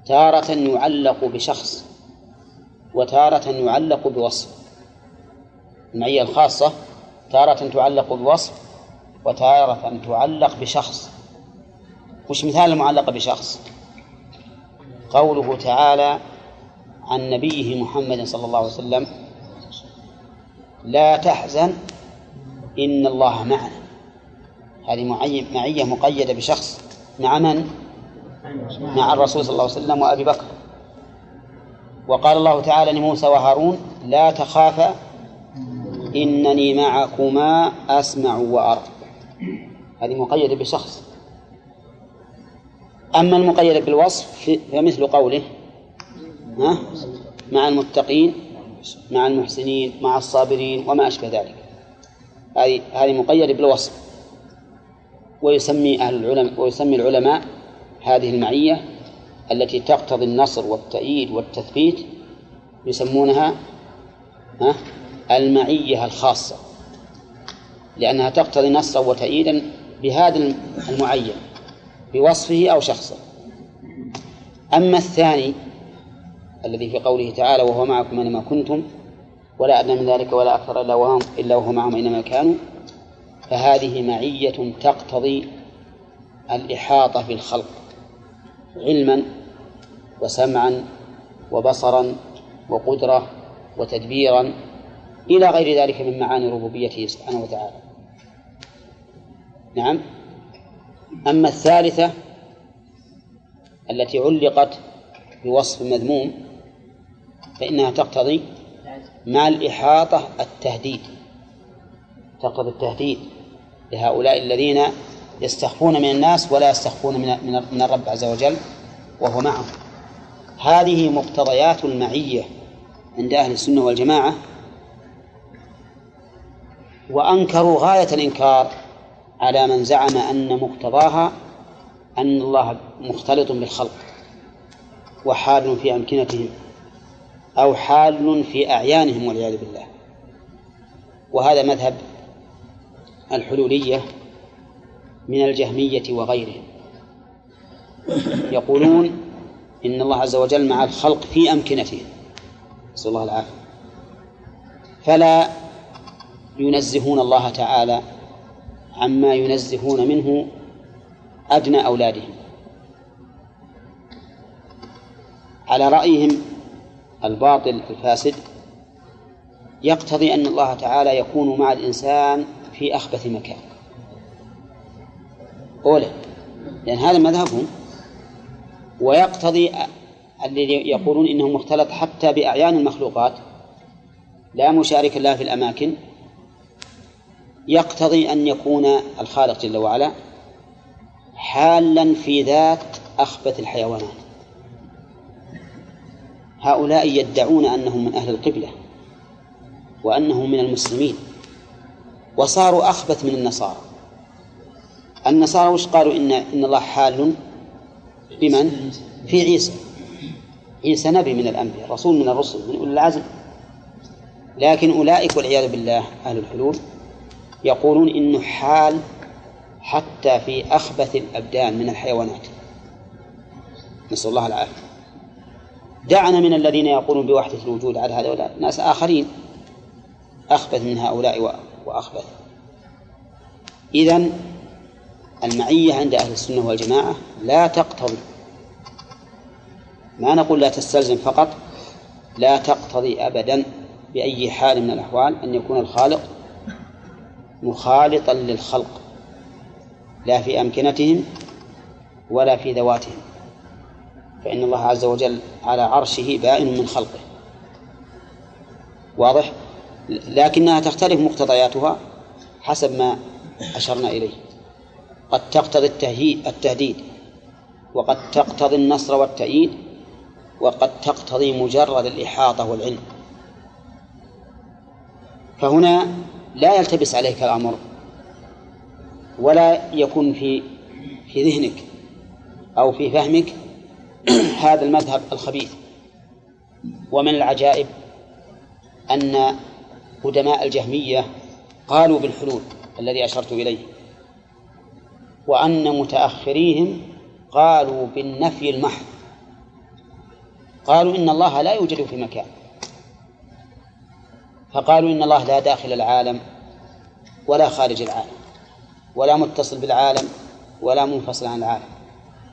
S1: تارة يعلق بشخص وتارة يعلق بوصف المعية الخاصة تارة تعلق بوصف وتارة تعلق بشخص وش مثال المعلقة بشخص قوله تعالى عن نبيه محمد صلى الله عليه وسلم لا تحزن إن الله معنا هذه معية مقيدة بشخص مع من؟ مع الرسول صلى الله عليه وسلم وأبي بكر وقال الله تعالى لموسى وهارون لا تخافا إنني معكما أسمع وأرى هذه مقيدة بشخص أما المقيدة بالوصف فمثل قوله ها مع المتقين مع المحسنين مع الصابرين وما أشبه ذلك هذه هذه مقيدة بالوصف ويسمي أهل العلماء ويسمي العلماء هذه المعية التي تقتضي النصر والتأييد والتثبيت يسمونها المعية الخاصة لأنها تقتضي نصرا وتأييدا بهذا المعين بوصفه أو شخصه أما الثاني الذي في قوله تعالى وهو معكم أينما كنتم ولا أدنى من ذلك ولا أكثر إلا وهم إلا وهو معهم أينما كانوا فهذه معية تقتضي الإحاطة بالخلق علما وسمعا وبصرا وقدرة وتدبيرا إلى غير ذلك من معاني ربوبيته سبحانه وتعالى نعم أما الثالثة التي علقت بوصف مذموم فإنها تقتضي مع الإحاطة التهديد تقتضي التهديد لهؤلاء الذين يستخفون من الناس ولا يستخفون من من الرب عز وجل وهو معهم هذه مقتضيات المعية عند أهل السنة والجماعة وأنكروا غاية الإنكار على من زعم أن مقتضاها أن الله مختلط بالخلق وحال في أمكنتهم أو حال في أعيانهم والعياذ بالله وهذا مذهب الحلولية من الجهمية وغيرهم يقولون إن الله عز وجل مع الخلق في أمكنتهم نسأل الله العافية فلا ينزهون الله تعالى عما ينزهون منه أدنى أولادهم على رأيهم الباطل الفاسد يقتضي أن الله تعالى يكون مع الإنسان في أخبث مكان أولى لأن هذا مذهبهم ويقتضي الذي يقولون إنه مختلط حتى بأعيان المخلوقات لا مشارك الله في الأماكن يقتضي أن يكون الخالق جل وعلا حالا في ذات أخبث الحيوانات هؤلاء يدعون أنهم من أهل القبلة وأنهم من المسلمين وصاروا أخبث من النصارى النصارى وش قالوا إن إن الله حال بمن؟ في عيسى عيسى نبي من الأنبياء رسول من الرسل من أولي العزم لكن أولئك والعياذ بالله أهل الحلول يقولون إنه حال حتى في أخبث الأبدان من الحيوانات نسأل الله العافية دعنا من الذين يقولون بوحدة الوجود على هؤلاء ناس آخرين أخبث من هؤلاء وأخبث إذا المعية عند أهل السنة والجماعة لا تقتضي ما نقول لا تستلزم فقط لا تقتضي أبدا بأي حال من الأحوال أن يكون الخالق مخالطا للخلق لا في أمكنتهم ولا في ذواتهم فإن الله عز وجل على عرشه بائن من خلقه واضح لكنها تختلف مقتضياتها حسب ما أشرنا إليه قد تقتضي التهديد التهديد وقد تقتضي النصر والتأييد وقد تقتضي مجرد الإحاطة والعلم فهنا لا يلتبس عليك الأمر ولا يكون في في ذهنك أو في فهمك هذا المذهب الخبيث ومن العجائب أن قدماء الجهمية قالوا بالحلول الذي أشرت إليه وأن متأخريهم قالوا بالنفي المحض قالوا إن الله لا يوجد في مكان فقالوا إن الله لا داخل العالم ولا خارج العالم ولا متصل بالعالم ولا منفصل عن العالم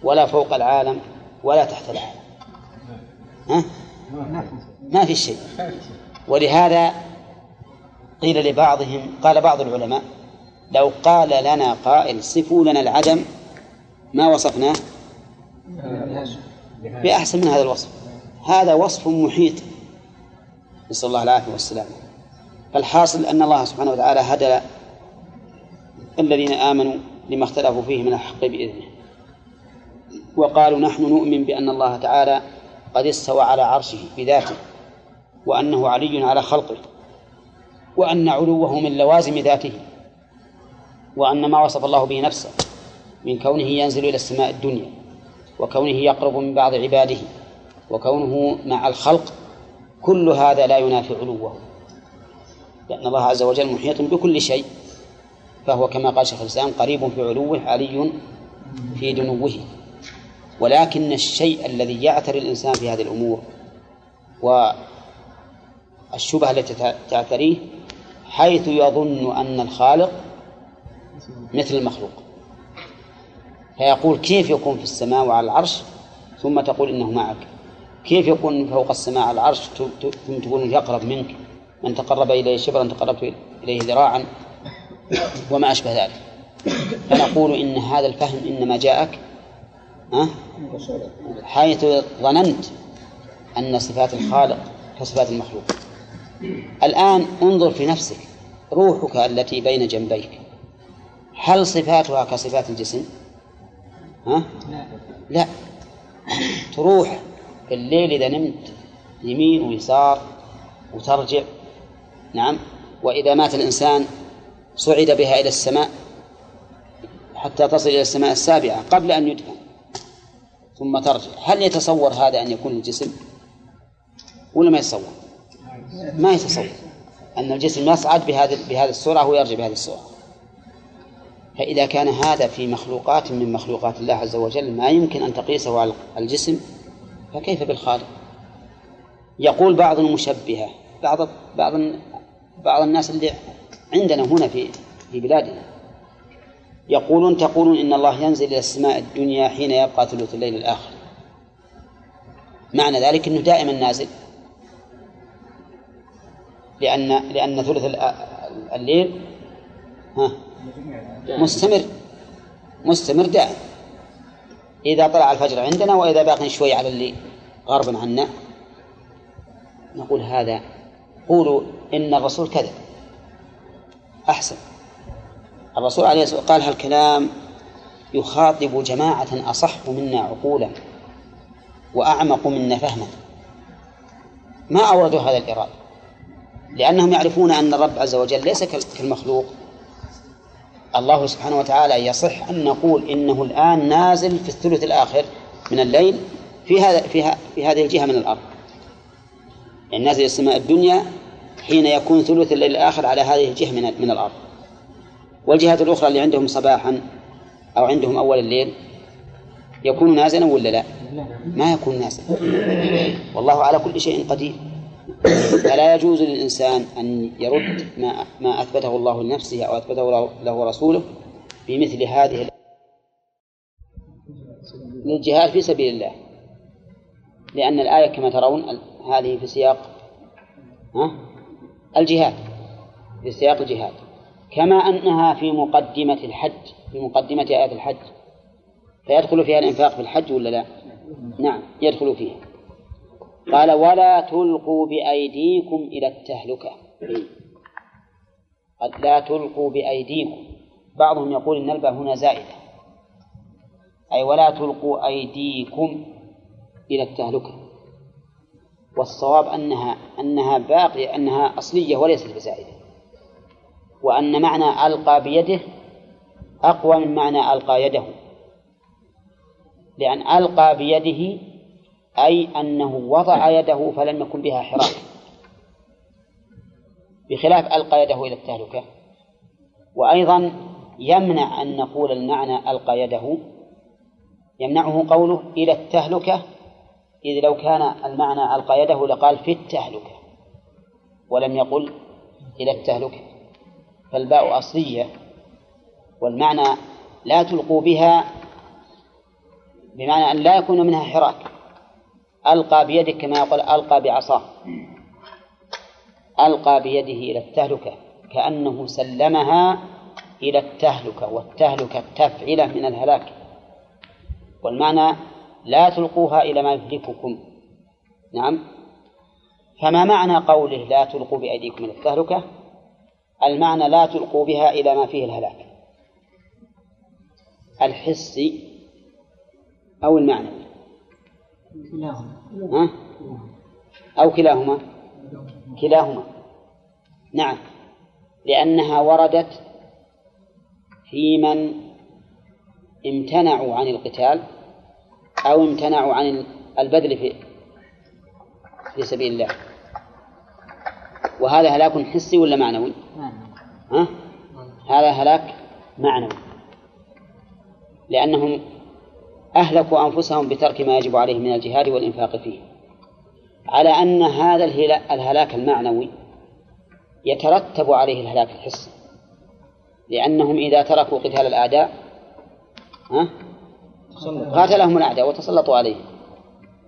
S1: ولا فوق العالم ولا تحت العالم ها؟ ما في شيء ولهذا قيل لبعضهم قال بعض العلماء لو قال لنا قائل صفوا لنا العدم ما وصفناه بأحسن من هذا الوصف هذا وصف محيط نسأل الله العافية والسلامة فالحاصل أن الله سبحانه وتعالى هدى الذين آمنوا لما اختلفوا فيه من الحق بإذنه وقالوا نحن نؤمن بأن الله تعالى قد استوى على عرشه بذاته وأنه علي على خلقه وأن علوه من لوازم ذاته وأن ما وصف الله به نفسه من كونه ينزل إلى السماء الدنيا وكونه يقرب من بعض عباده وكونه مع الخلق كل هذا لا ينافي علوه لأن الله عز وجل محيط بكل شيء فهو كما قال شيخ الإسلام قريب في علوه علي في دنوه ولكن الشيء الذي يعتري الإنسان في هذه الأمور والشبهة التي تعتريه حيث يظن أن الخالق مثل المخلوق فيقول كيف يكون في السماء وعلى العرش ثم تقول إنه معك كيف يكون فوق السماء على العرش ثم تقول انه يقرب منك من تقرب إليه شبرا تقربت إليه ذراعا وما أشبه ذلك فنقول إن هذا الفهم إنما جاءك ها حيث ظننت أن صفات الخالق كصفات المخلوق الآن انظر في نفسك روحك التي بين جنبيك هل صفاتها كصفات الجسم؟ ها؟ لا تروح في الليل إذا نمت يمين ويسار وترجع نعم وإذا مات الإنسان صعد بها إلى السماء حتى تصل إلى السماء السابعة قبل أن يدفن ثم ترجع هل يتصور هذا أن يكون الجسم ولا ما يتصور ما يتصور أن الجسم يصعد بهذه بهذه السرعة ويرجع بهذه السرعة فإذا كان هذا في مخلوقات من مخلوقات الله عز وجل ما يمكن أن تقيسه على الجسم فكيف بالخالق يقول بعض المشبهة بعض بعض بعض الناس اللي عندنا هنا في في بلادنا يقولون تقولون إن الله ينزل إلى السماء الدنيا حين يبقى ثلث الليل الآخر معنى ذلك أنه دائما نازل لأن لأن ثلث الليل ها مستمر مستمر دائم إذا طلع الفجر عندنا وإذا باقي شوي على اللي غرب عنا نقول هذا قولوا إن الرسول كذب أحسن الرسول عليه الصلاة والسلام قال هالكلام يخاطب جماعة أصح منا عقولا وأعمق منا فهما ما أوردوا هذا الإرادة لأنهم يعرفون أن الرب عز وجل ليس كالمخلوق الله سبحانه وتعالى يصح أن نقول إنه الآن نازل في الثلث الآخر من الليل في هذا في, ها في هذه الجهة من الأرض يعني نازل السماء الدنيا حين يكون ثلث الليل الآخر على هذه الجهة من من الأرض والجهات الأخرى اللي عندهم صباحا أو عندهم أول الليل يكون نازلا ولا لا؟ ما يكون نازلا والله على كل شيء قدير فلا يجوز للإنسان أن يرد ما ما أثبته الله لنفسه أو أثبته له رسوله بمثل هذه للجهاد في سبيل الله لأن الآية كما ترون هذه في سياق الجهاد في سياق الجهاد كما أنها في مقدمة الحج في مقدمة آية الحج فيدخل فيها الإنفاق في الحج ولا لا؟ نعم يدخل فيها قال ولا تلقوا بأيديكم إلى التهلكة قد لا تلقوا بأيديكم بعضهم يقول إن الباء هنا زائدة أي ولا تلقوا أيديكم إلى التهلكة والصواب أنها أنها باقية أنها أصلية وليست بزائدة وأن معنى ألقى بيده أقوى من معنى ألقى يده لأن ألقى بيده أي أنه وضع يده فلم يكن بها حراك بخلاف ألقى يده إلى التهلكة وأيضا يمنع أن نقول المعنى ألقى يده يمنعه قوله إلى التهلكة إذ لو كان المعنى ألقى يده لقال في التهلكة ولم يقل إلى التهلكة فالباء أصلية والمعنى لا تلقوا بها بمعنى أن لا يكون منها حراك ألقى بيده كما يقول ألقى بعصاه ألقى بيده إلى التهلكة كأنه سلمها إلى التهلكة والتهلكة تفعلة من الهلاك والمعنى لا تلقوها إلى ما يهلككم نعم فما معنى قوله لا تلقوا بأيديكم إلى التهلكة المعنى لا تلقوا بها إلى ما فيه الهلاك الحسي أو المعنوي كلاهما أه؟ أو كلاهما كلاهما نعم لأنها وردت في من امتنعوا عن القتال أو امتنعوا عن البذل في في سبيل الله وهذا هلاك حسي ولا معنوي؟ ها؟ هذا هلاك معنوي لأنهم أهلكوا أنفسهم بترك ما يجب عليهم من الجهاد والإنفاق فيه على أن هذا الهلاك المعنوي يترتب عليه الهلاك الحسي لأنهم إذا تركوا قتال الأعداء ها؟ قاتلهم الأعداء وتسلطوا عليهم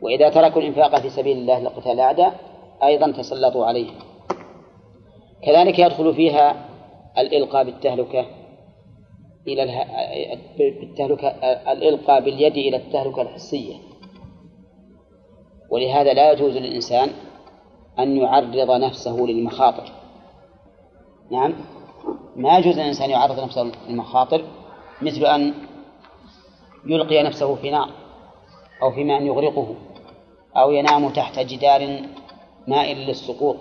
S1: وإذا تركوا الإنفاق في سبيل الله لقتال الأعداء أيضا تسلطوا عليهم كذلك يدخل فيها الإلقاء بالتهلكة إلى التهلكة بالتهلكة الإلقاء باليد إلى التهلكة الحسية ولهذا لا يجوز للإنسان أن يعرض نفسه للمخاطر نعم ما يجوز للإنسان يعرض نفسه للمخاطر مثل أن يلقي نفسه في نار أو في ماء يغرقه أو ينام تحت جدار مائل للسقوط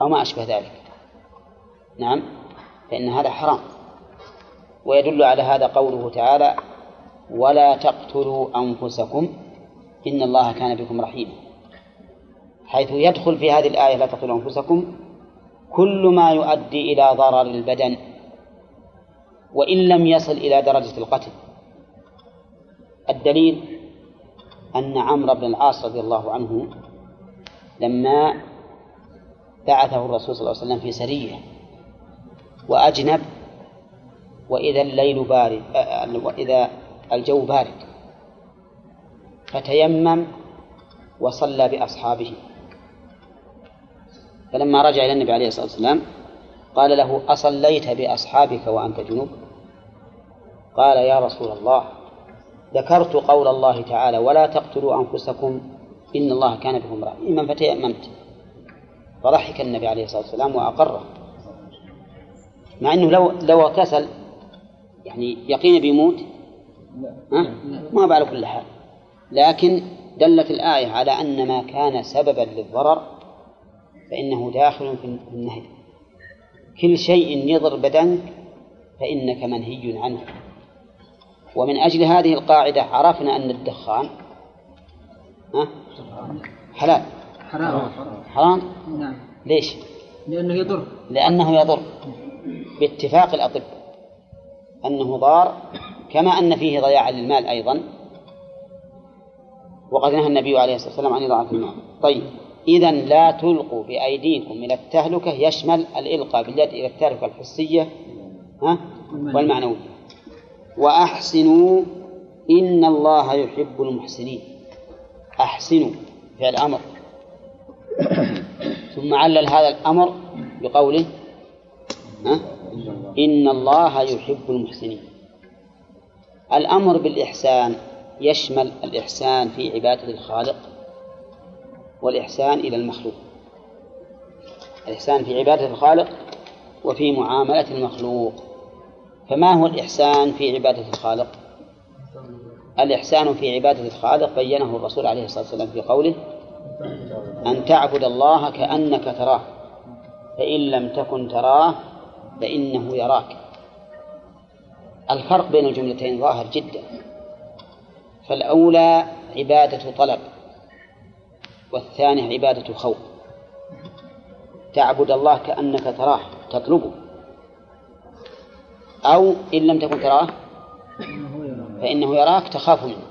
S1: أو ما أشبه ذلك نعم فإن هذا حرام ويدل على هذا قوله تعالى ولا تقتلوا أنفسكم إن الله كان بكم رحيما حيث يدخل في هذه الآية لا تقتلوا أنفسكم كل ما يؤدي إلى ضرر البدن وإن لم يصل إلى درجة القتل الدليل أن عمرو بن العاص رضي الله عنه لما بعثه الرسول صلى الله عليه وسلم في سرية وأجنب وإذا الليل بارد آه، آه، وإذا الجو بارد فتيمم وصلى بأصحابه فلما رجع إلى النبي عليه الصلاة والسلام قال له أصليت بأصحابك وأنت جنوب قال يا رسول الله ذكرت قول الله تعالى ولا تقتلوا أنفسكم إن الله كان بكم رحيما فتيممت فضحك النبي عليه الصلاة والسلام وأقره مع أنه لو لو كسل يعني يقين بيموت أه؟ ما على كل حال لكن دلت الآية على أن ما كان سببا للضرر فإنه داخل في النهي كل شيء يضر بدنك فإنك منهي عنه ومن أجل هذه القاعدة عرفنا أن الدخان أه؟ حلال حرام حرام نعم ليش؟
S3: لأنه يضر
S1: لأنه يضر باتفاق الأطباء أنه ضار كما أن فيه ضياع للمال أيضا وقد نهى النبي عليه الصلاة والسلام عن إضاعة المال طيب إذا لا تلقوا بأيديكم إلى التهلكة يشمل الإلقاء باليد إلى التهلكة الحسية ها والمعنوية وأحسنوا إن الله يحب المحسنين أحسنوا في الأمر ثم علل هذا الأمر بقوله ها إن الله يحب المحسنين الأمر بالإحسان يشمل الإحسان في عبادة الخالق والإحسان إلى المخلوق الإحسان في عبادة الخالق وفي معاملة المخلوق فما هو الإحسان في عبادة الخالق؟ الإحسان في عبادة الخالق بينه الرسول عليه الصلاة والسلام في قوله أن تعبد الله كأنك تراه فإن لم تكن تراه فإنه يراك الفرق بين الجملتين ظاهر جدا فالأولى عبادة طلب والثانية عبادة خوف تعبد الله كأنك تراه تطلبه أو إن لم تكن تراه فإنه يراك تخاف منه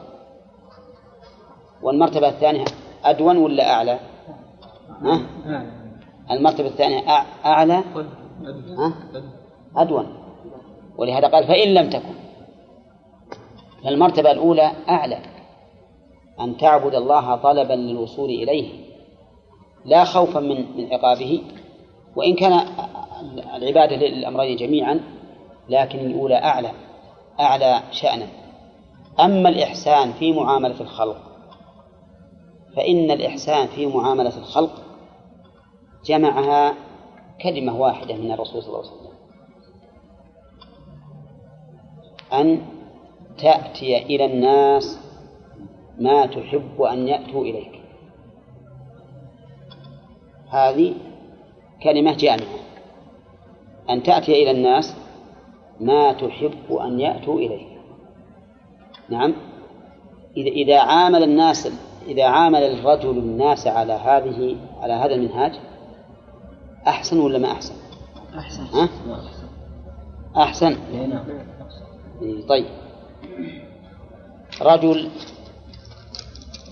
S1: والمرتبة الثانية أدون ولا أعلى؟ ها؟ المرتبة الثانية أعلى أدون ولهذا قال فإن لم تكن فالمرتبة الأولى أعلى أن تعبد الله طلبا للوصول إليه لا خوفا من من عقابه وإن كان العبادة للأمرين جميعا لكن الأولى أعلى أعلى شأنا أما الإحسان في معاملة الخلق فإن الإحسان في معاملة الخلق جمعها كلمة واحدة من الرسول صلى الله عليه وسلم أن تأتي إلى الناس ما تحب أن يأتوا إليك هذه كلمة جامعة أن تأتي إلى الناس ما تحب أن يأتوا إليك نعم إذا إذا عامل الناس إذا عامل الرجل الناس على هذه على هذا المنهاج أحسن ولا ما أحسن؟
S3: أحسن ها؟
S1: أحسن إيه، نعم. طيب رجل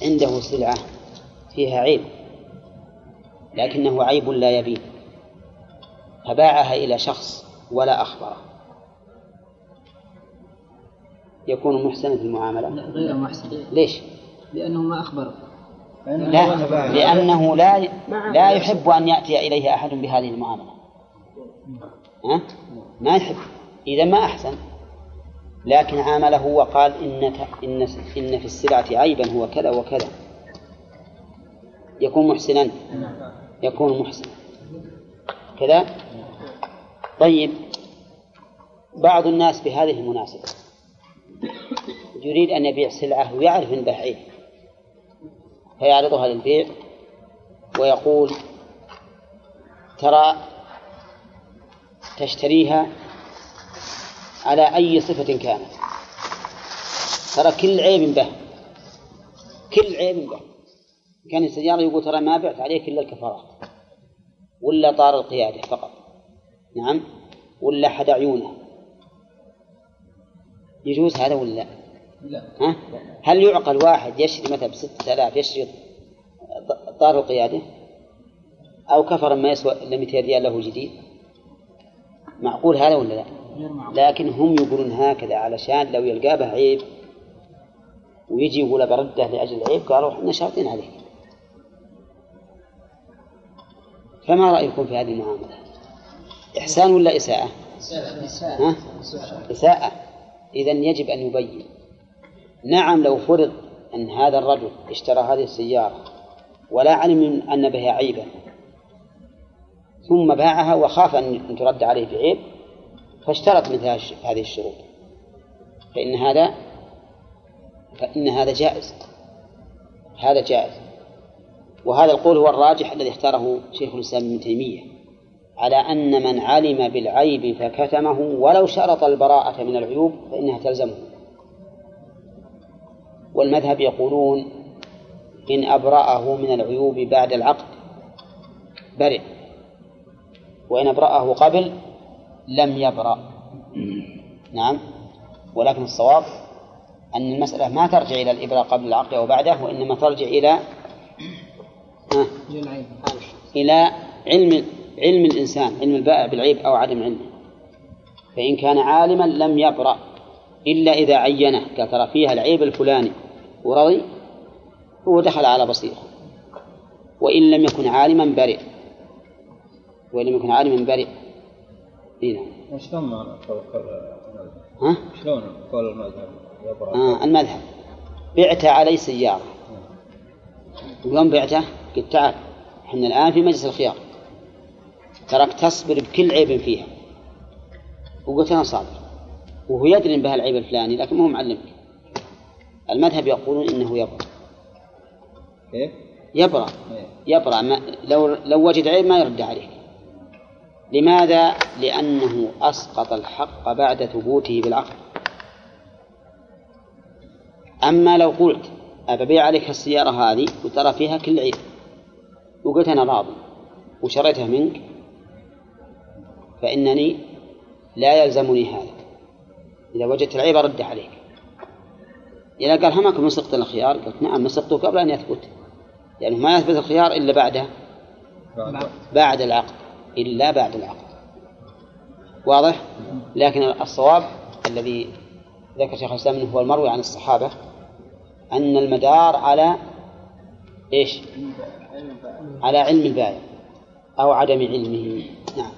S1: عنده سلعة فيها عيب لكنه عيب لا يبين فباعها إلى شخص ولا أخبره يكون محسنا في المعاملة؟
S3: لا غير محسن
S1: ليش؟
S3: لأنه ما أخبره
S1: لا لأنه لا لا يحب أن يأتي إليه أحد بهذه المعاملة ها؟ ما يحب إذا ما أحسن لكن عامله وقال إن إن إن في السلعة عيبا هو كذا وكذا يكون محسنا يكون محسنا كذا طيب بعض الناس بهذه المناسبة يريد أن يبيع سلعة ويعرف أن بيع عيب فيعرضها للبيع ويقول ترى تشتريها على أي صفة كانت ترى كل عيب به كل عيب به كان السيارة يقول ترى ما بعت عليك إلا الكفارة ولا طار القيادة فقط نعم ولا حد عيونه يجوز هذا ولا لا؟ ها؟ هل يعقل واحد يشري مثلا بستة آلاف يشري طار القيادة أو كفر ما يسوى إلا 200 ريال له جديد معقول هذا ولا لا؟ لكن هم يقولون هكذا علشان لو يلقى به عيب ويجي يقول برده لأجل العيب قالوا احنا شاطين عليه فما رأيكم في هذه المعاملة؟ إحسان ولا إساءة؟ إساءة
S3: إساءة
S1: إذا يجب أن يبين نعم لو فرض أن هذا الرجل اشترى هذه السيارة ولا علم أن بها عيبا ثم باعها وخاف أن ترد عليه بعيب فاشترط مثل هذه الشروط فإن هذا فإن هذا جائز هذا جائز وهذا القول هو الراجح الذي اختاره شيخ الإسلام ابن تيمية على أن من علم بالعيب فكتمه ولو شرط البراءة من العيوب فإنها تلزمه والمذهب يقولون إن أبرأه من العيوب بعد العقد برئ وإن أبرأه قبل لم يبرأ نعم ولكن الصواب أن المسألة ما ترجع إلى الإبراء قبل العقد أو بعده وإنما ترجع إلى إلى علم علم الإنسان علم البائع بالعيب أو عدم علمه فإن كان عالما لم يبرأ إلا إذا عينه قال فيها العيب الفلاني ورضي هو دخل على بصيرة وإن لم يكن عالما برئ وإن لم يكن عالما برئ إيه نعم شلون معنى قول ها؟ شلون
S3: قول
S1: المذهب آه المذهب بعت علي سيارة ويوم بعته قلت تعال احنا الآن في مجلس الخيار تراك تصبر بكل عيب فيها وقلت أنا صابر وهو يدري بها العيب الفلاني لكن ما هو معلمك المذهب يقولون إنه يبرأ كيف؟ إيه؟ يبرأ إيه. يبرأ ما لو لو وجد عيب ما يرد عليه لماذا؟ لأنه أسقط الحق بعد ثبوته بالعقل أما لو قلت أبيع عليك السيارة هذه وترى فيها كل عيب وقلت أنا راضي وشريتها منك فإنني لا يلزمني هذا إذا وجدت العيب أرد عليك إذا قال همك مسقت الخيار قلت نعم مسقته قبل أن يثبت لأنه يعني ما يثبت الخيار إلا بعد بعد العقد إلا بعد العقد واضح؟ لكن الصواب الذي ذكر شيخ الإسلام هو المروي عن الصحابة أن المدار على إيش؟ على علم البائع أو عدم علمه
S3: نعم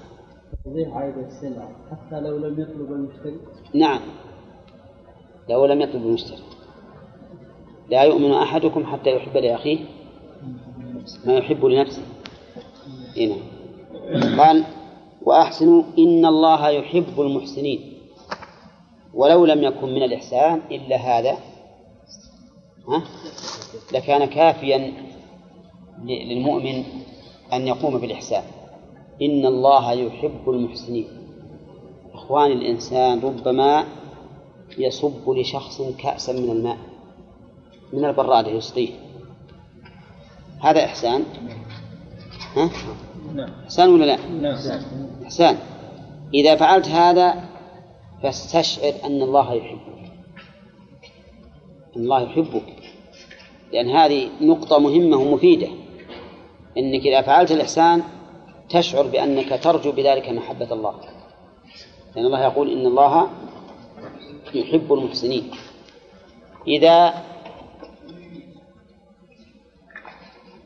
S3: السلعة حتى لو لم يطلب المشتري
S1: نعم لو لم يطلب المشتري لا يؤمن أحدكم حتى يحب لأخيه ما يحب لنفسه هنا إيه نعم. قال وأحسنوا إن الله يحب المحسنين ولو لم يكن من الإحسان إلا هذا ها؟ لكان كافيا للمؤمن أن يقوم بالإحسان إن الله يحب المحسنين إخوان الإنسان ربما يصب لشخص كأسا من الماء من البراد يسقيه هذا إحسان ها؟ نعم. إحسان ولا لا؟ نعم. إحسان إذا فعلت هذا فاستشعر أن الله يحبك أن الله يحبك لأن هذه نقطة مهمة ومفيدة أنك إذا فعلت الإحسان تشعر بأنك ترجو بذلك محبة الله لأن الله يقول إن الله يحب المحسنين إذا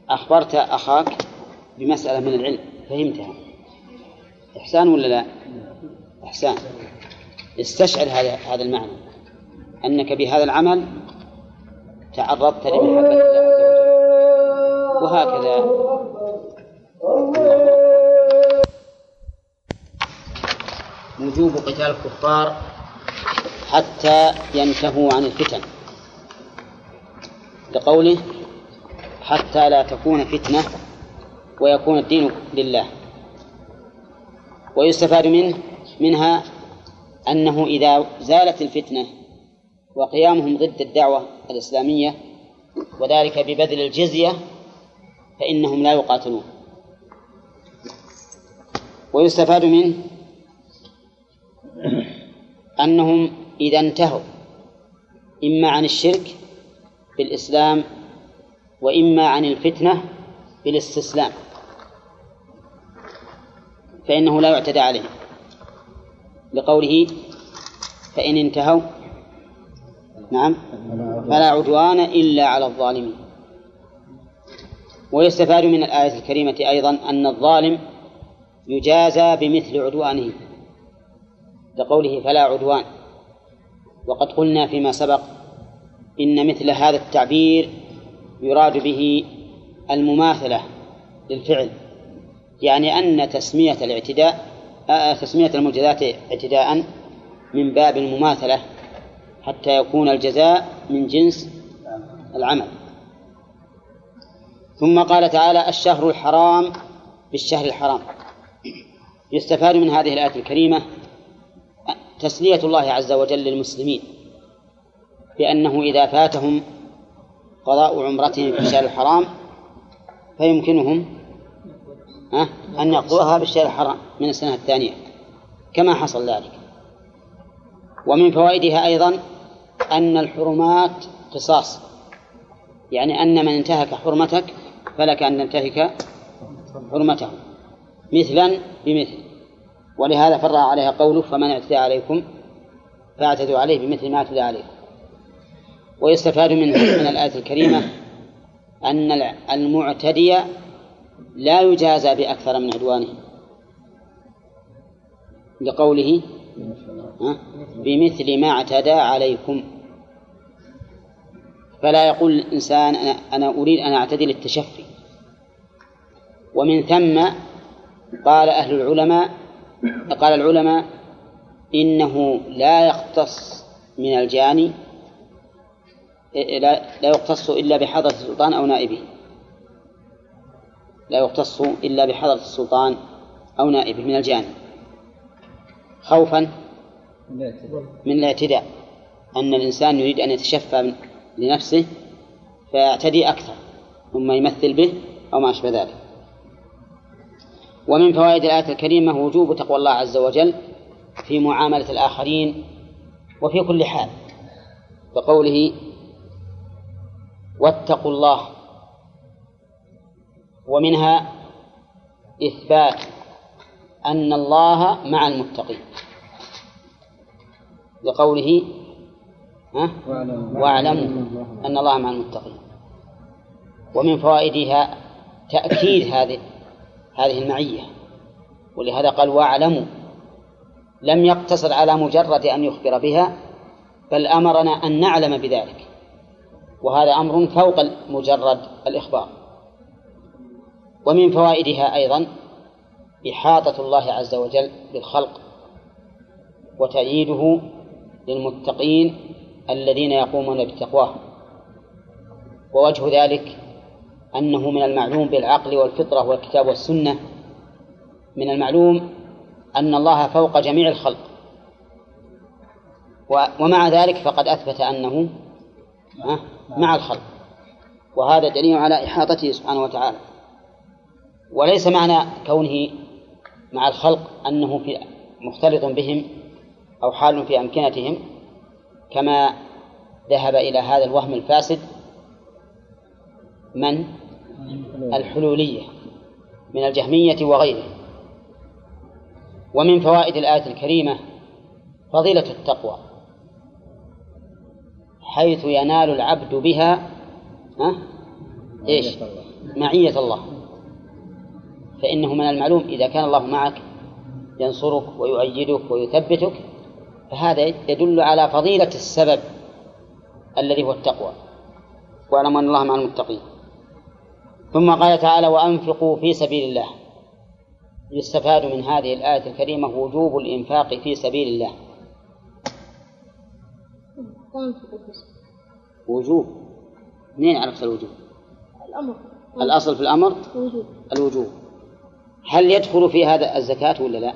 S1: أخبرت أخاك بمسألة من العلم فهمتها إحسان ولا لا؟ إحسان استشعر هذا هذا المعنى أنك بهذا العمل تعرضت لمحبة الله عز وجل وهكذا وجوب قتال الكفار حتى ينتهوا عن الفتن لقوله حتى لا تكون فتنة ويكون الدين لله ويستفاد منه منها أنه إذا زالت الفتنة وقيامهم ضد الدعوة الإسلامية وذلك ببذل الجزية فإنهم لا يقاتلون ويستفاد منه أنهم إذا انتهوا إما عن الشرك بالإسلام وإما عن الفتنة بالاستسلام فإنه لا يعتدى عليه لقوله فإن انتهوا نعم فلا عدوان إلا على الظالمين ويستفاد من الآية الكريمة أيضا أن الظالم يجازى بمثل عدوانه لقوله فلا عدوان وقد قلنا فيما سبق إن مثل هذا التعبير يراد به المماثلة للفعل يعني أن تسمية الاعتداء آه، تسمية المجازات اعتداء من باب المماثلة حتى يكون الجزاء من جنس العمل ثم قال تعالى الشهر الحرام بالشهر الحرام يستفاد من هذه الآية الكريمة تسلية الله عز وجل للمسلمين بأنه إذا فاتهم قضاء عمرتهم في الشهر الحرام فيمكنهم أن يقضوها في الشهر الحرام من السنة الثانية كما حصل ذلك ومن فوائدها أيضا أن الحرمات قصاص يعني أن من انتهك حرمتك فلك أن تنتهك حرمته مثلا بمثل ولهذا فرع عليها قوله فمن اعتدى عليكم فاعتدوا عليه بمثل ما اعتدى عليكم ويستفاد من من الآية الكريمة أن المعتدي لا يجازى بأكثر من عدوانه لقوله بمثل ما اعتدى عليكم فلا يقول الإنسان أنا أريد أن أعتدي للتشفي ومن ثم قال أهل العلماء قال العلماء إنه لا يختص من الجاني لا يقتص إلا بحضرة السلطان أو نائبه لا يقتص إلا بحضرة السلطان أو نائبه من الجانب خوفا من الاعتداء أن الإنسان يريد أن يتشفى لنفسه فيعتدي أكثر ثم يمثل به أو ما أشبه ذلك ومن فوائد الآية الكريمة وجوب تقوى الله عز وجل في معاملة الآخرين وفي كل حال وقوله واتقوا الله ومنها إثبات أن الله مع المتقين لقوله واعلموا أن الله مع المتقين ومن فوائدها تأكيد هذه هذه المعية ولهذا قال واعلموا لم يقتصر على مجرد أن يخبر بها بل أمرنا أن نعلم بذلك وهذا أمر فوق مجرد الإخبار ومن فوائدها أيضا إحاطة الله عز وجل بالخلق وتأييده للمتقين الذين يقومون بتقواه ووجه ذلك أنه من المعلوم بالعقل والفطرة والكتاب والسنة من المعلوم أن الله فوق جميع الخلق ومع ذلك فقد أثبت أنه مع الخلق وهذا دليل على إحاطته سبحانه وتعالى وليس معنى كونه مع الخلق أنه في مختلط بهم أو حال في أمكنتهم كما ذهب إلى هذا الوهم الفاسد من الحلولية من الجهمية وغيره ومن فوائد الآية الكريمة فضيلة التقوى حيث ينال العبد بها ها؟ إيش معية الله فإنه من المعلوم إذا كان الله معك ينصرك ويؤيدك ويثبتك فهذا يدل على فضيلة السبب الذي هو التقوى واعلم أن الله مع المتقين ثم قال تعالى وأنفقوا في سبيل الله يستفاد من هذه الآية الكريمة وجوب الإنفاق في سبيل الله وجوب منين عرفت الوجوب؟ الأمر الأصل في الأمر الوجوب الوجوب هل يدخل في هذا الزكاة ولا لا؟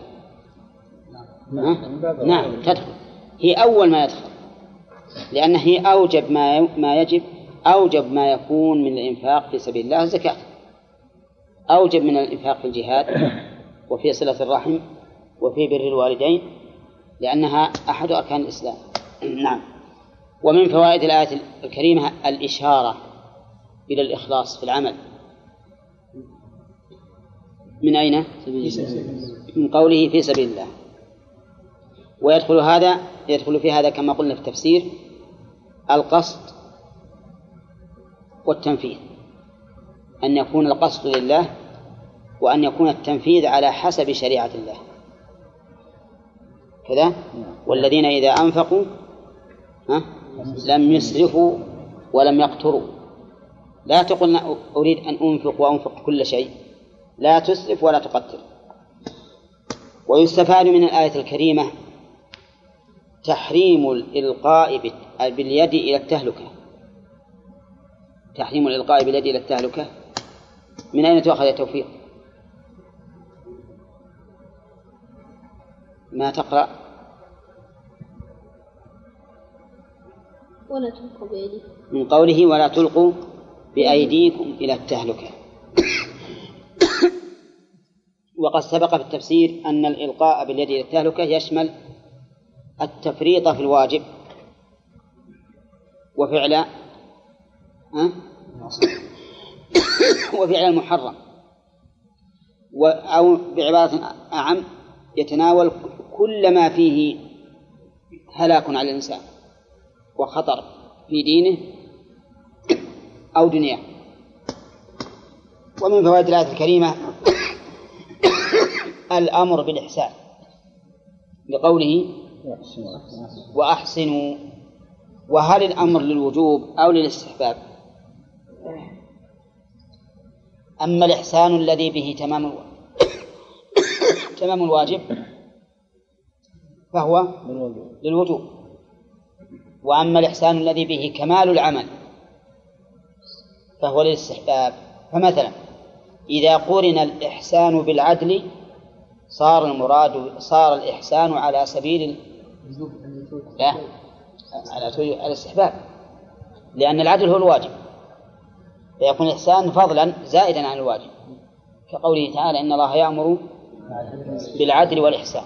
S1: نعم نعم تدخل هي أول ما يدخل لأن هي أوجب ما ما يجب أوجب ما يكون من الإنفاق في سبيل الله الزكاة أوجب من الإنفاق في الجهاد وفي صلة الرحم وفي بر الوالدين لأنها أحد أركان الإسلام نعم ومن فوائد الآية الكريمة الإشارة إلى الإخلاص في العمل من أين؟ من قوله في سبيل الله ويدخل هذا يدخل في هذا كما قلنا في التفسير القصد والتنفيذ أن يكون القصد لله وأن يكون التنفيذ على حسب شريعة الله كذا نعم. والذين إذا أنفقوا ها لم يسرفوا ولم يقتروا لا تقل أريد أن أنفق وأنفق كل شيء لا تسرف ولا تقتر ويستفاد من الآية الكريمة تحريم الإلقاء باليد إلى التهلكة تحريم الإلقاء باليد إلى التهلكة من أين تؤخذ يا توفيق؟ ما تقرأ
S3: ولا تلقوا بأيديكم
S1: من قوله ولا تلقوا بأيديكم إلى التهلكة وقد سبق في التفسير أن الإلقاء باليد إلى التهلكة يشمل التفريط في الواجب وفعل وفعل المحرم أو بعبارة أعم يتناول كل ما فيه هلاك على الإنسان وخطر في دينه أو دنياه ومن فوائد الآية الكريمة الأمر بالإحسان لقوله وأحسنوا وهل الأمر للوجوب أو للاستحباب أما الإحسان الذي به تمام تمام الواجب فهو للوجوب وأما الإحسان الذي به كمال العمل فهو للاستحباب فمثلا إذا قرن الإحسان بالعدل صار المراد صار الإحسان على سبيل لا على سبيل الاستحباب لأن العدل هو الواجب فيكون الإحسان فضلا زائدا عن الواجب كقوله تعالى إن الله يأمر بالعدل والإحسان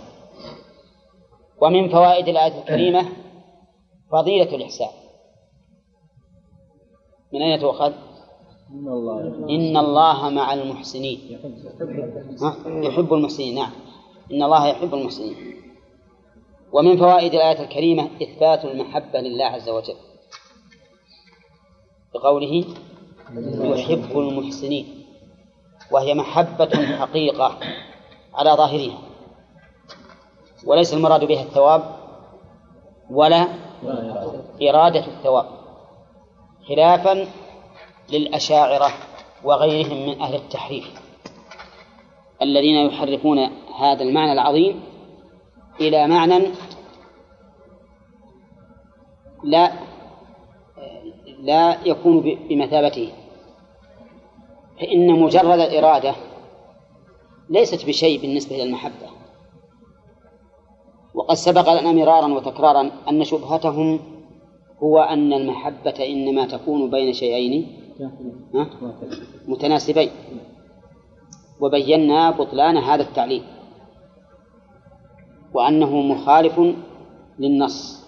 S1: ومن فوائد الآية الكريمة فضيلة الإحسان من أين تؤخذ؟ إن الله, إن الله مع المحسنين يحب المحسنين نعم إن الله يحب المحسنين ومن فوائد الآية الكريمة إثبات المحبة لله عز وجل بقوله يحب المحسنين وهي محبة حقيقة على ظاهرها وليس المراد بها الثواب ولا إرادة الثواب خلافا للأشاعرة وغيرهم من أهل التحريف الذين يحرفون هذا المعنى العظيم إلى معنى لا لا يكون بمثابته فإن مجرد الإرادة ليست بشيء بالنسبة للمحبة وقد سبق لنا مرارا وتكرارا أن شبهتهم هو أن المحبة إنما تكون بين شيئين متناسبين وبينا بطلان هذا التعليل وأنه مخالف للنص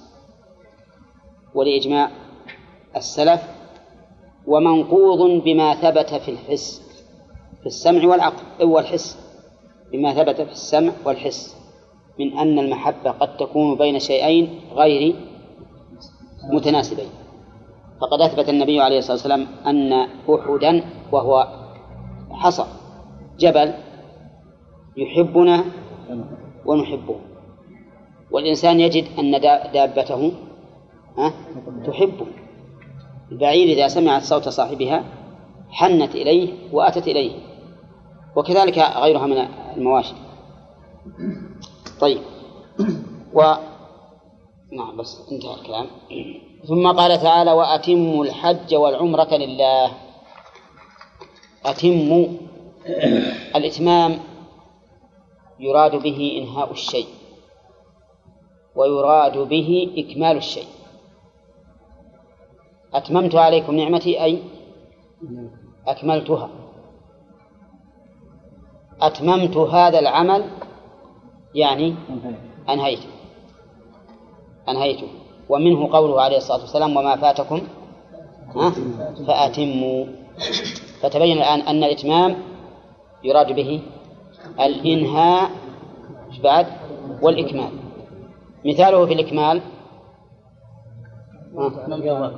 S1: ولإجماع السلف ومنقوض بما ثبت في الحس في السمع والعقل والحس بما ثبت في السمع والحس من أن المحبة قد تكون بين شيئين غير متناسبين فقد أثبت النبي عليه الصلاة والسلام أن أحدا وهو حصى جبل يحبنا ونحبه والإنسان يجد أن دابته تحبه البعير إذا سمعت صوت صاحبها حنت إليه وأتت إليه وكذلك غيرها من المواشي طيب و نعم بس انتهى الكلام ثم قال تعالى وأتموا الحج والعمرة لله أتموا الإتمام يراد به إنهاء الشيء ويراد به إكمال الشيء أتممت عليكم نعمتي أي أكملتها أتممت هذا العمل يعني أنهيته أنهيته ومنه قوله عليه الصلاة والسلام وما فاتكم فأتموا فتبين الآن أن الإتمام يراد به الإنهاء بعد والإكمال مثاله في الإكمال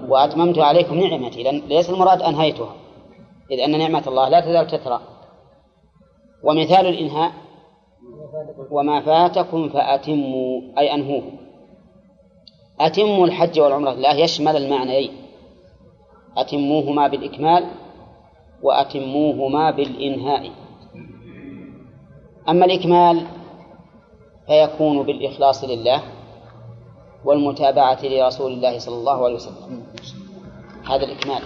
S1: وأتممت عليكم نعمتي لأن ليس المراد أنهيتها إذ أن نعمة الله لا تزال تترى ومثال الإنهاء وما فاتكم فأتموا أي أنهوه أتموا الحج والعمرة لله يشمل المعنيين أتموهما بالإكمال وأتموهما بالإنهاء أما الإكمال فيكون بالإخلاص لله والمتابعة لرسول الله صلى الله عليه وسلم هذا الإكمال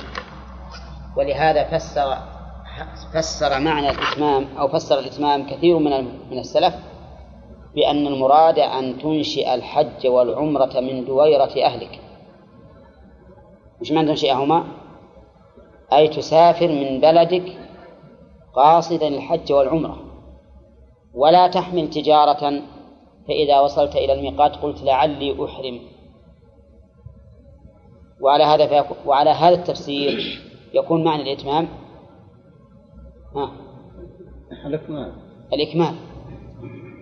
S1: ولهذا فسر فسر معنى الإتمام أو فسر الإتمام كثير من من السلف بأن المراد أن تنشئ الحج والعمرة من دويرة أهلك مش معنى تنشئهما؟ أي تسافر من بلدك قاصدا الحج والعمرة ولا تحمل تجارة فإذا وصلت إلى الميقات قلت لعلي أحرم وعلى هذا وعلى هذا التفسير يكون معنى الإتمام نعم. الإكمال الإكمال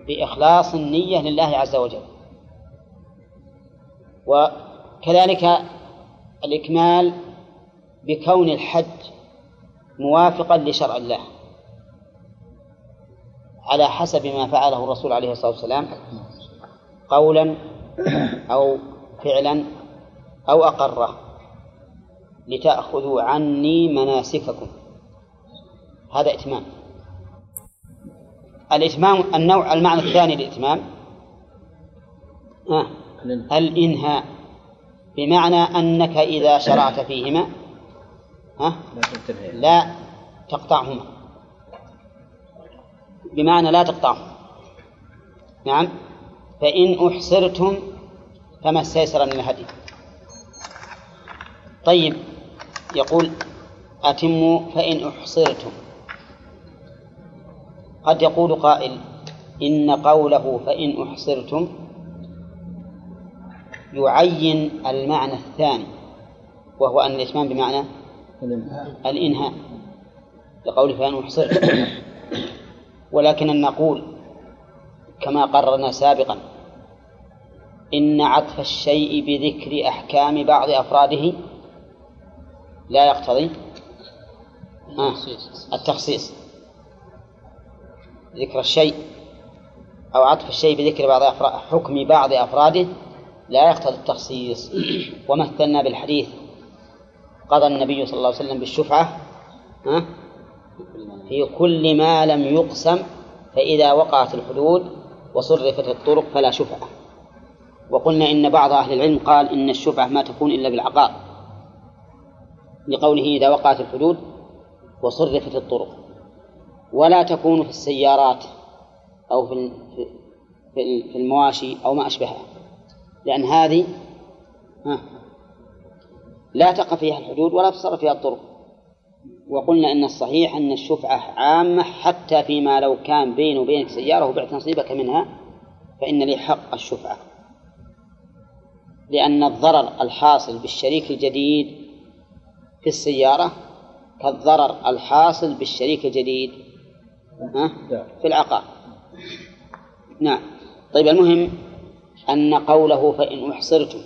S1: بإخلاص النية لله عز وجل وكذلك الإكمال بكون الحج موافقا لشرع الله على حسب ما فعله الرسول عليه الصلاة والسلام قولا أو فعلا أو أقره لتأخذوا عني مناسككم هذا إتمام الإتمام النوع المعنى الثاني للإتمام آه. الإنهاء بمعنى أنك إذا شرعت فيهما آه. لا تقطعهما بمعنى لا تقطعهما نعم فإن أحصرتم فما استيسر من الهدي طيب يقول أتموا فإن أحصرتم قد يقول قائل إن قوله فإن أحصرتم يعين المعنى الثاني وهو أن الإتمام بمعنى الإنهاء لقوله فإن أحصرتم ولكن أن نقول كما قررنا سابقا إن عطف الشيء بذكر أحكام بعض أفراده لا يقتضي التخصيص آه، ذكر الشيء أو عطف الشيء بذكر بعض أفراد حكم بعض أفراده لا يقتضي التخصيص ومثلنا بالحديث قضى النبي صلى الله عليه وسلم بالشفعة في كل ما لم يقسم فإذا وقعت الحدود وصرفت الطرق فلا شفعة وقلنا إن بعض أهل العلم قال إن الشفعة ما تكون إلا بالعقار لقوله إذا وقعت الحدود وصرفت الطرق ولا تكون في السيارات أو في في المواشي أو ما أشبهها لأن هذه لا تقع فيها الحدود ولا تصرف فيها الطرق وقلنا أن الصحيح أن الشفعة عامة حتى فيما لو كان بيني وبينك سيارة وبعت نصيبك منها فإن لي حق الشفعة لأن الضرر الحاصل بالشريك الجديد في السيارة كالضرر الحاصل بالشريك الجديد نعم. في العقار نعم طيب المهم أن قوله فإن أحصرتم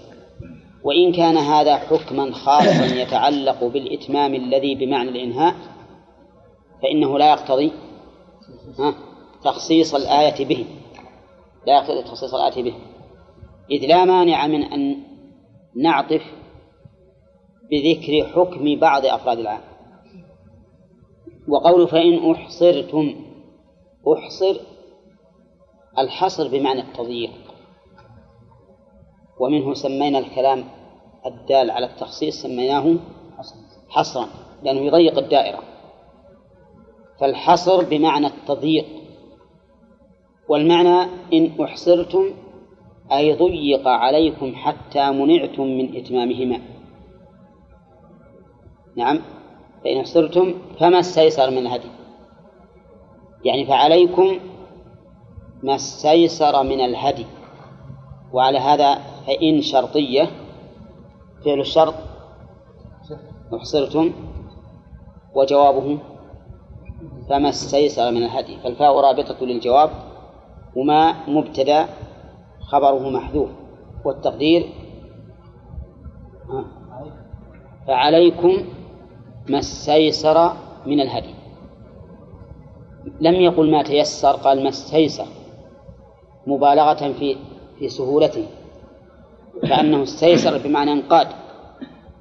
S1: وإن كان هذا حكما خاصا يتعلق بالإتمام الذي بمعنى الإنهاء فإنه لا يقتضي تخصيص الآية به لا يقتضي تخصيص الآية به إذ لا مانع من أن نعطف بذكر حكم بعض أفراد العام وقول فإن أحصرتم أحصر الحصر بمعنى التضييق ومنه سمينا الكلام الدال على التخصيص سميناه حصرا لأنه يضيق الدائرة فالحصر بمعنى التضييق والمعنى إن أحصرتم أي ضيق عليكم حتى منعتم من إتمامهما نعم فإن خسرتم فما استيسر من الهدي يعني فعليكم ما استيسر من الهدي وعلى هذا فإن شرطية فعل الشرط أحصرتم وجوابه فما استيسر من الهدي فالفاء رابطة للجواب وما مبتدأ خبره محذوف والتقدير فعليكم ما استيسر من الهدي لم يقل ما تيسر قال ما استيسر مبالغة في في سهولته فأنه استيسر بمعنى انقاد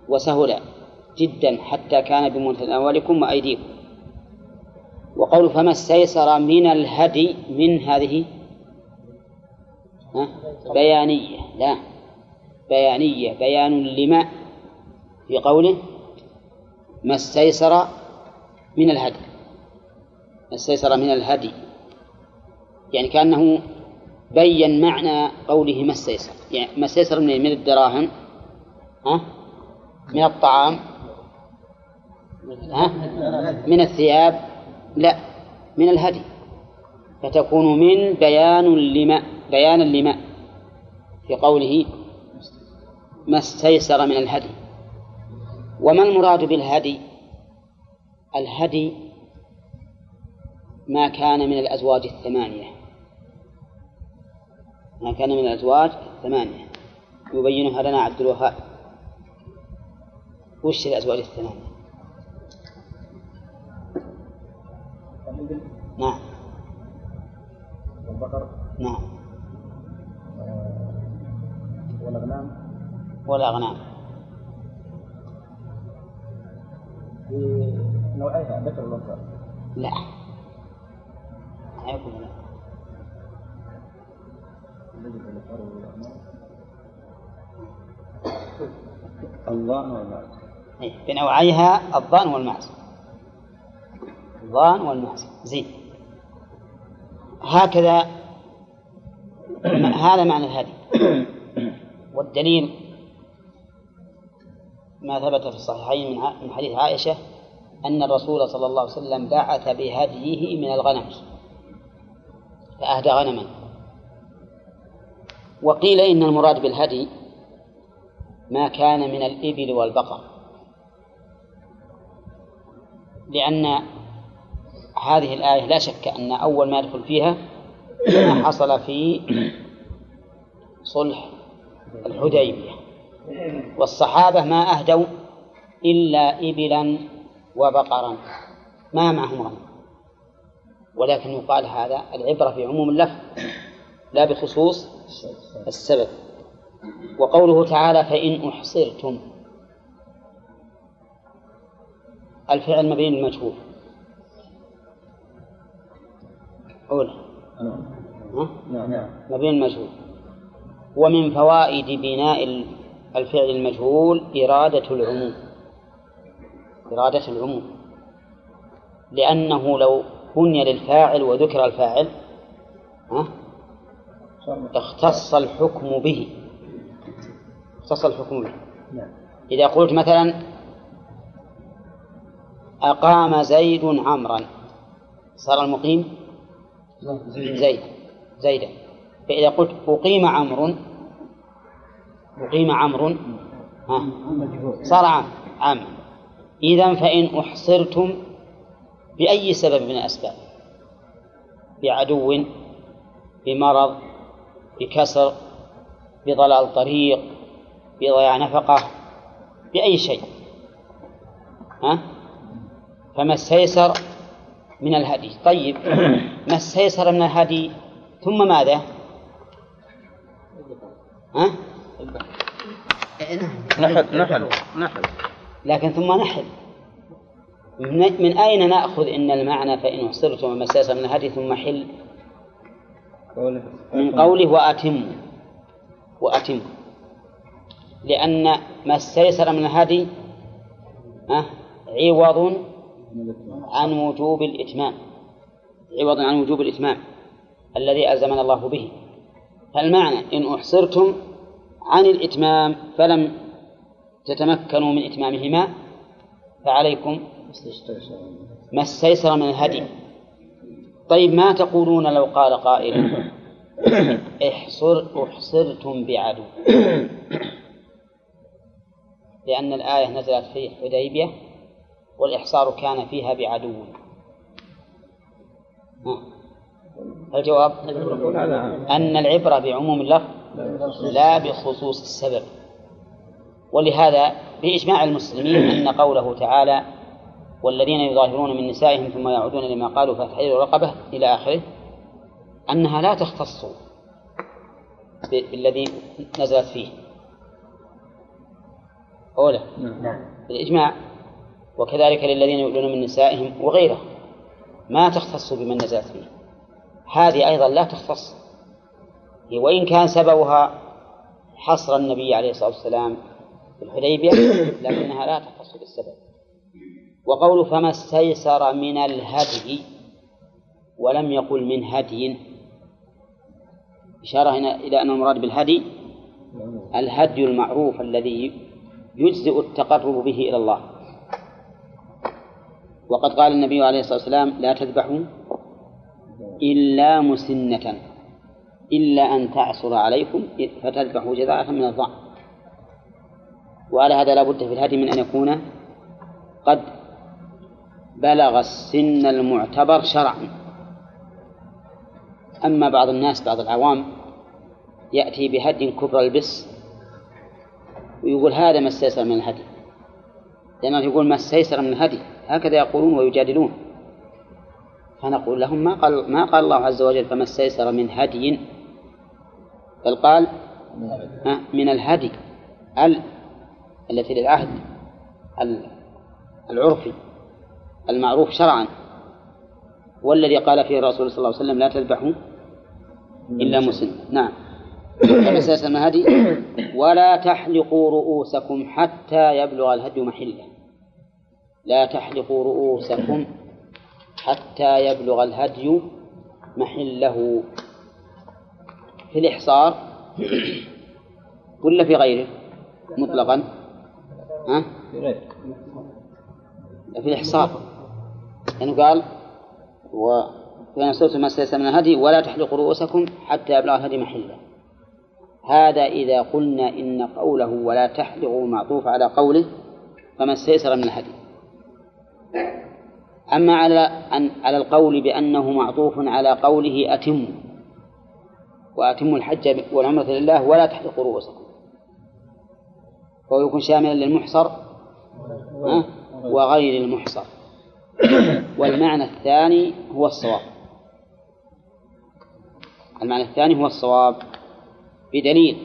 S1: وسهل جدا حتى كان بمتناولكم وأيديكم وقول فما استيسر من الهدي من هذه بيانية لا بيانية بيان لما في قوله ما استيسر من الهدي ما استيسر من الهدي يعني كأنه بين معنى قوله ما استيسر يعني ما استيسر من من الدراهم ها من الطعام ها من الثياب لا من الهدي فتكون من بيان لما بيانا لما في قوله ما استيسر من الهدي وما المراد بالهدي الهدي ما كان من الأزواج الثمانية ما كان من الأزواج الثمانية يبينها لنا عبد الوهاب وش الأزواج الثمانية نعم والبقر نعم والأغنام والأغنام بنوعيها ذكر والأنثى لا يكون الظان الضان أي بنوعيها الظان والمعز الظان والمعز زين هكذا هذا معنى الهدي والدليل ما ثبت في الصحيحين من حديث عائشة أن الرسول صلى الله عليه وسلم بعث بهديه من الغنم فأهدى غنما وقيل إن المراد بالهدي ما كان من الإبل والبقر لأن هذه الآية لا شك أن أول ما يدخل فيها ما حصل في صلح الحديبية والصحابة ما أهدوا إلا إبلا وبقرا ما معهم غنم ولكن يقال هذا العبرة في عموم اللفظ لا بخصوص السبب وقوله تعالى فإن أحصرتم الفعل مبين المجهول أولى نعم, نعم،, نعم. مبين المجهول ومن فوائد بناء الفعل المجهول إرادة العموم إرادة العموم لأنه لو بني للفاعل وذكر الفاعل ها؟ اختص الحكم به اختص الحكم به نعم. إذا قلت مثلا أقام زيد عمرا صار المقيم زيد زيدا فإذا قلت أقيم عمرو أقيم عمر ها صار عام عام إذا فإن أحصرتم بأي سبب من الأسباب بعدو بمرض بكسر بضلال طريق بضياع نفقة بأي شيء ها فما استيسر من الهدي طيب ما استيسر من الهدي ثم ماذا ها نحل نحل نحل لكن ثم نحل من أين نأخذ أن المعنى فإن أحصرتم وما من الهدي ثم حل من قوله وأتم وأتم لأن ما استيسر من الهدي عوض عن وجوب الإتمام عوض عن وجوب الإتمام الذي ألزمنا الله به فالمعنى إن أحصرتم عن الإتمام فلم تتمكنوا من إتمامهما فعليكم ما استيسر من الهدي طيب ما تقولون لو قال قائل احصر احصرتم بعدو لأن الآية نزلت في حديبية والإحصار كان فيها بعدو الجواب أن العبرة بعموم اللفظ لا بخصوص السبب ولهذا بإجماع المسلمين أن قوله تعالى والذين يظاهرون من نسائهم ثم يعودون لما قالوا فتحرير رقبة إلى آخره أنها لا تختص بالذي نزلت فيه أولى نعم. بالإجماع وكذلك للذين يؤلون من نسائهم وغيره ما تختص بمن نزلت فيه هذه أيضا لا تختص وإن كان سببها حصر النبي عليه الصلاة والسلام في الحديبية لكنها لا تختص بالسبب وقول فما استيسر من الهدي ولم يقل من هدي إشارة هنا إلى أن المراد بالهدي الهدي المعروف الذي يجزئ التقرب به إلى الله وقد قال النبي عليه الصلاة والسلام لا تذبحوا إلا مسنة إلا أن تعصر عليكم فتذبحوا جزاء من الظعن وعلى هذا لا بد في الهدي من أن يكون قد بلغ السن المعتبر شرعا أما بعض الناس بعض العوام يأتي بهدي كبر البس ويقول هذا ما استيسر من الهدي لأنه يقول ما استيسر من الهدي هكذا يقولون ويجادلون فنقول لهم ما قال ما قال الله عز وجل فما استيسر من هدي بل قال من الهدي ال التي للعهد العرفي المعروف شرعا والذي قال فيه الرسول صلى الله عليه وسلم لا تذبحوا إلا مسن نعم فمسألة المهدي ولا تحلقوا رؤوسكم حتى يبلغ الهدي محله لا تحلقوا رؤوسكم حتى يبلغ الهدي محله في الإحصار ولا في غيره مطلقا ها؟ في غيره في الإحصار لأنه يعني قال و وإن صرتم ما استيسر من الهدي ولا تحلقوا رؤوسكم حتى يبلغ الهدي محله هذا إذا قلنا إن قوله ولا تحلقوا معطوف على قوله فما استيسر من الهدي أما على أن على القول بأنه معطوف على قوله أتم وأتموا الحج والعمرة لله ولا تحلقوا رؤوسكم فهو يكون شاملا للمحصر وغير المحصر والمعنى الثاني هو الصواب المعنى الثاني هو الصواب بدليل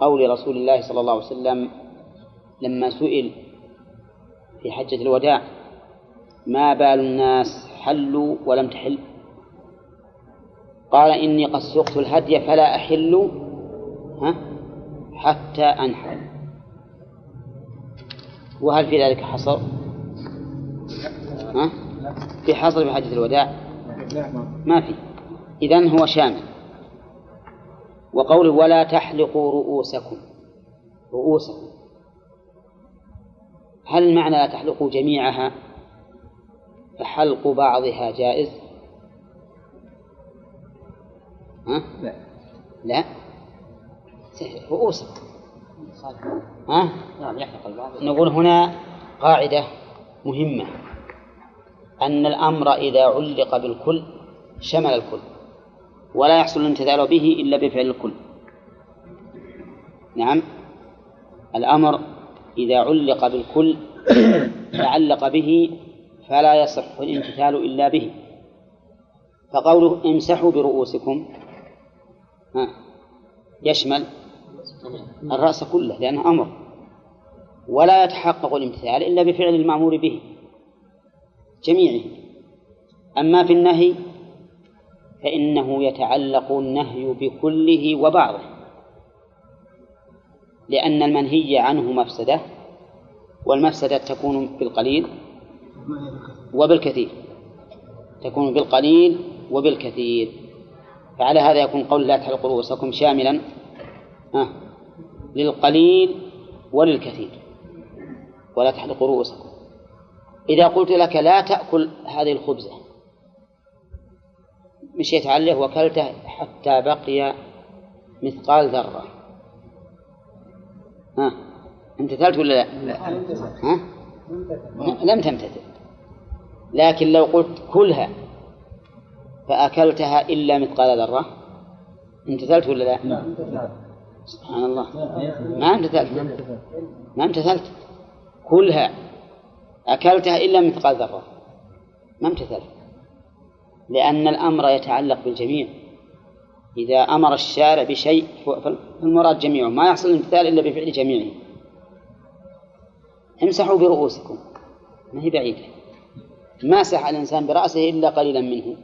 S1: قول رسول الله صلى الله عليه وسلم لما سئل في حجة الوداع ما بال الناس حلوا ولم تحل قال إني قد سقت الهدي فلا أحل ها حتى أنحل وهل في ذلك حصر؟ ها؟ في حصر في حديث الوداع؟ ما في إذن هو شامل وقوله ولا تحلقوا رؤوسكم رؤوسكم هل معنى لا تحلقوا جميعها فحلق بعضها جائز؟ ها؟ لا رؤوسك ها؟ نعم يحلق البعض نقول هنا قاعدة مهمة أن الأمر إذا علق بالكل شمل الكل ولا يحصل الامتثال به إلا بفعل الكل نعم الأمر إذا علق بالكل تعلق به فلا يصح الامتثال إلا به فقوله امسحوا برؤوسكم يشمل الرأس كله لأنه أمر ولا يتحقق الامتثال إلا بفعل المأمور به جميعه أما في النهي فإنه يتعلق النهي بكله وبعضه لأن المنهي عنه مفسدة والمفسدة تكون بالقليل وبالكثير تكون بالقليل وبالكثير فعلى هذا يكون قول لا تحلق رؤوسكم شاملا آه للقليل وللكثير ولا تحلق رؤوسكم إذا قلت لك لا تأكل هذه الخبزة مشيت عليه وكلته حتى بقي مثقال ذرة ها امتثلت ولا لا؟ لا ها؟ لم تمتثل لكن لو قلت كلها فأكلتها إلا مثقال ذرة امتثلت ولا لا؟ نعم سبحان الله نعم. ما امتثلت ما امتثلت كلها أكلتها إلا مثقال ذرة ما امتثلت لأن الأمر يتعلق بالجميع إذا أمر الشارع بشيء فالمراد جميعه ما يحصل الامتثال إلا بفعل جميعه امسحوا برؤوسكم ما هي بعيدة ما سح الإنسان برأسه إلا قليلا منه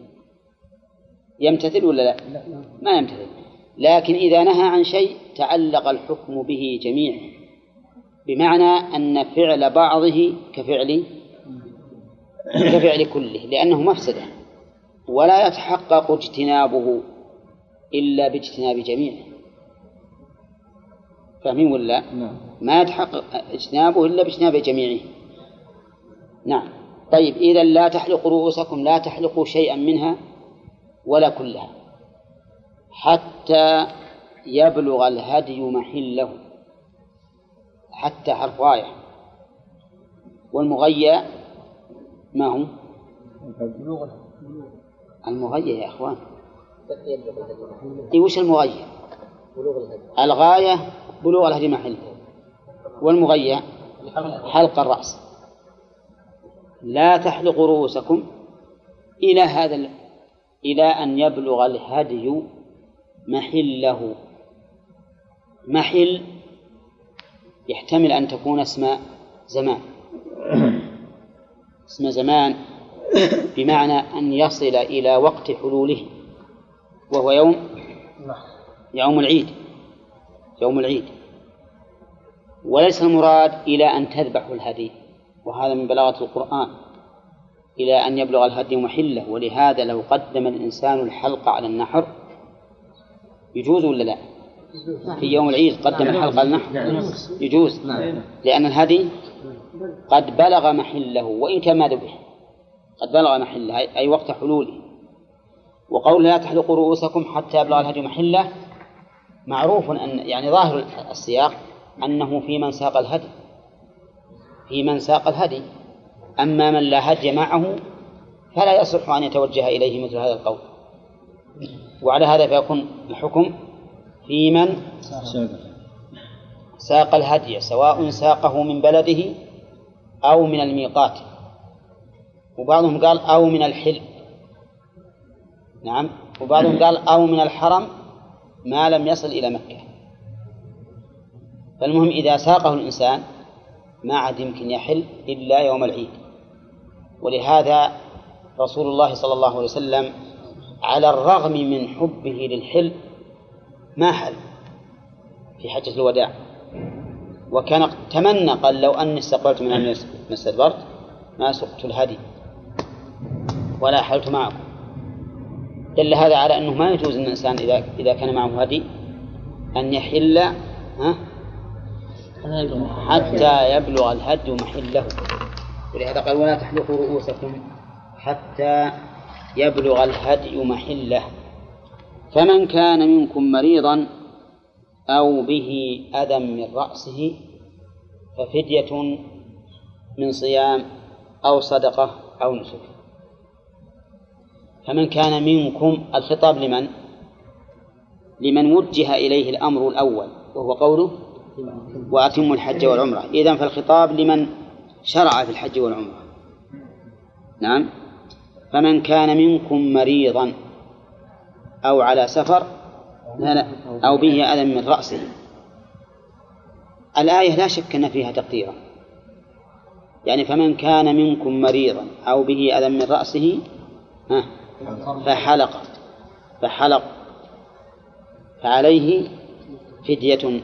S1: يمتثل ولا لا؟ ما يمتثل لكن إذا نهى عن شيء تعلق الحكم به جميعا بمعنى أن فعل بعضه كفعل كفعل كله لأنه مفسدة ولا يتحقق اجتنابه إلا باجتناب جميعه فاهمين ولا؟ نعم ما يتحقق اجتنابه إلا باجتناب جميعه نعم طيب إذا لا تحلق رؤوسكم لا تحلقوا شيئا منها ولا كلها حتى يبلغ الهدي محله حتى حرف غاية والمغيى ما هو؟ المغيى يا إخوان اي وش المغيى؟ الغاية بلوغ الهدي محله والمغيى حلق الرأس لا تحلقوا رؤوسكم إلى هذا إلى أن يبلغ الهدي محله محل يحتمل أن تكون اسم زمان اسم زمان بمعنى أن يصل إلى وقت حلوله وهو يوم يوم العيد يوم العيد وليس المراد إلى أن تذبح الهدي وهذا من بلاغة القرآن إلى أن يبلغ الهدي محله ولهذا لو قدم الإنسان الحلقة على النحر يجوز ولا لا؟ في يوم العيد قدم نعم. الحلقة على النحر نعم. يجوز نعم. لأن الهدي قد بلغ محله وإن كان ما ذبح قد بلغ محله أي وقت حلوله وقول لا تحلقوا رؤوسكم حتى يبلغ الهدي محله معروف أن يعني ظاهر السياق أنه في من ساق الهدي في من ساق الهدي أما من لا هدي معه فلا يصح أن يتوجه إليه مثل هذا القول وعلى هذا فيكون الحكم في من ساق الهدي سواء ساقه من بلده أو من الميقات وبعضهم قال أو من الحل نعم وبعضهم قال أو من الحرم ما لم يصل إلى مكة فالمهم إذا ساقه الإنسان ما عاد يمكن يحل إلا يوم العيد ولهذا رسول الله صلى الله عليه وسلم على الرغم من حبه للحل ما حل في حجة الوداع وكان تمنى قال لو أني استقبلت من أن ما استدبرت ما سقت الهدي ولا حلت معكم دل هذا على أنه ما يجوز أن الإنسان إذا إذا كان معه هدي أن يحل ها حتى يبلغ الهدي محله ولهذا قال ولا تحلقوا رؤوسكم حتى يبلغ الهدي محله فمن كان منكم مريضا أو به أذى من رأسه ففدية من صيام أو صدقة أو نسك فمن كان منكم الخطاب لمن؟ لمن وجه إليه الأمر الأول وهو قوله وأتم الحج والعمرة إذا فالخطاب لمن شرع في الحج والعمرة نعم فمن كان منكم مريضا أو على سفر أو به أذى من رأسه الآية لا شك أن فيها تقديرا يعني فمن كان منكم مريضا أو به أذى من رأسه فحلق فحلق فعليه فدية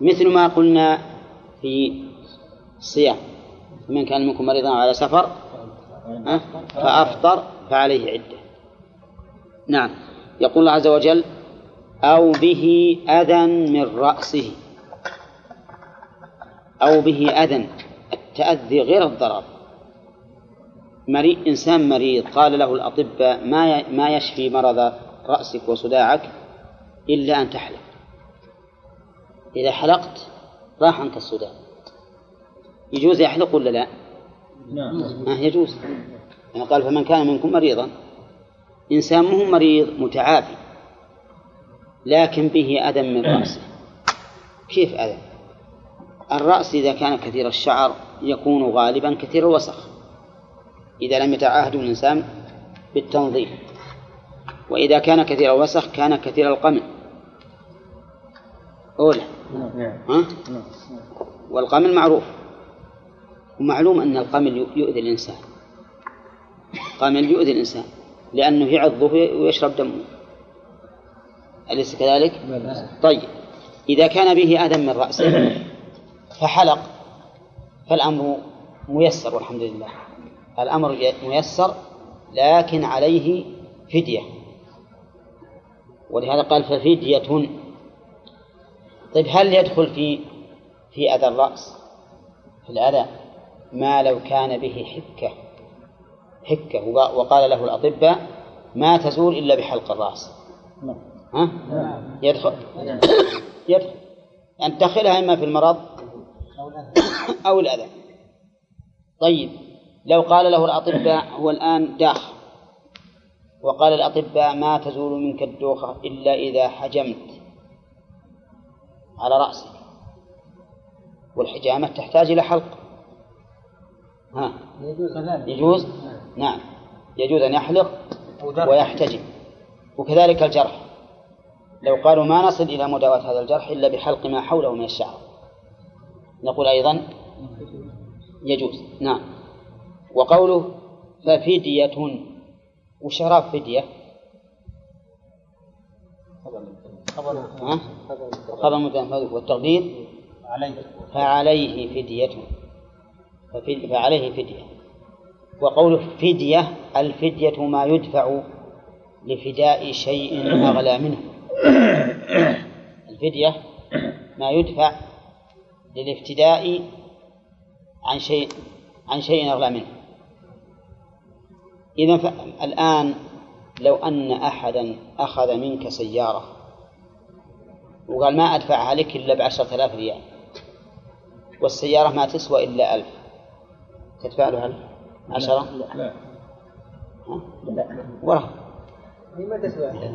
S1: مثل ما قلنا في الصيام من كان منكم مريضا على سفر فأفطر فعليه عدة نعم يقول الله عز وجل أو به أذى من رأسه أو به أذى التأذي غير الضرر مريض إنسان مريض قال له الأطباء ما ما يشفي مرض رأسك وصداعك إلا أن تحلق إذا حلقت راح عنك الصداع يجوز يحلق ولا لا؟ نعم آه يجوز يعني قال فمن كان منكم مريضا إنسان مو مريض متعافي لكن به أذى من رأسه كيف أذى؟ الرأس إذا كان كثير الشعر يكون غالبا كثير الوسخ إذا لم يتعاهد الإنسان بالتنظيف وإذا كان كثير الوسخ كان كثير القمع أولى نعم. ها؟ نعم. والقمل معروف ومعلوم أن القمل يؤذي الإنسان قمل يؤذي الإنسان لأنه يعضه ويشرب دمه أليس كذلك؟ طيب إذا كان به أذى من رأسه فحلق فالأمر ميسر والحمد لله الأمر ميسر لكن عليه فدية ولهذا قال ففدية طيب هل يدخل في في أذى الرأس في الأذى ما لو كان به حكة حكة وقال له الأطباء ما تزول إلا بحلق الرأس ها؟ يدخل يدخل أن تدخلها إما في المرض أو الأذى طيب لو قال له الأطباء هو الآن داخل وقال الأطباء ما تزول منك الدوخة إلا إذا حجمت على رأسك والحجامة تحتاج إلى حلق ها يجوز نعم. نعم يجوز أن يحلق ويحتجب وكذلك الجرح لو قالوا ما نصل إلى مداواة هذا الجرح إلا بحلق ما حوله من الشعر نقول أيضا يجوز نعم وقوله ففدية وشراب فدية؟ خبر مدن والتقدير عليه فعليه فدية فعليه فدية وقوله فدية الفدية ما يدفع لفداء شيء أغلى منه الفدية ما يدفع للافتداء عن شيء عن شيء أغلى منه إذا الآن لو أن أحدا أخذ منك سيارة وقال ما أدفعها لك إلا بعشرة آلاف ريال والسيارة ما تسوى إلا ألف تدفع له ألف عشرة لا لا, لا. لا. ورا لماذا تدفع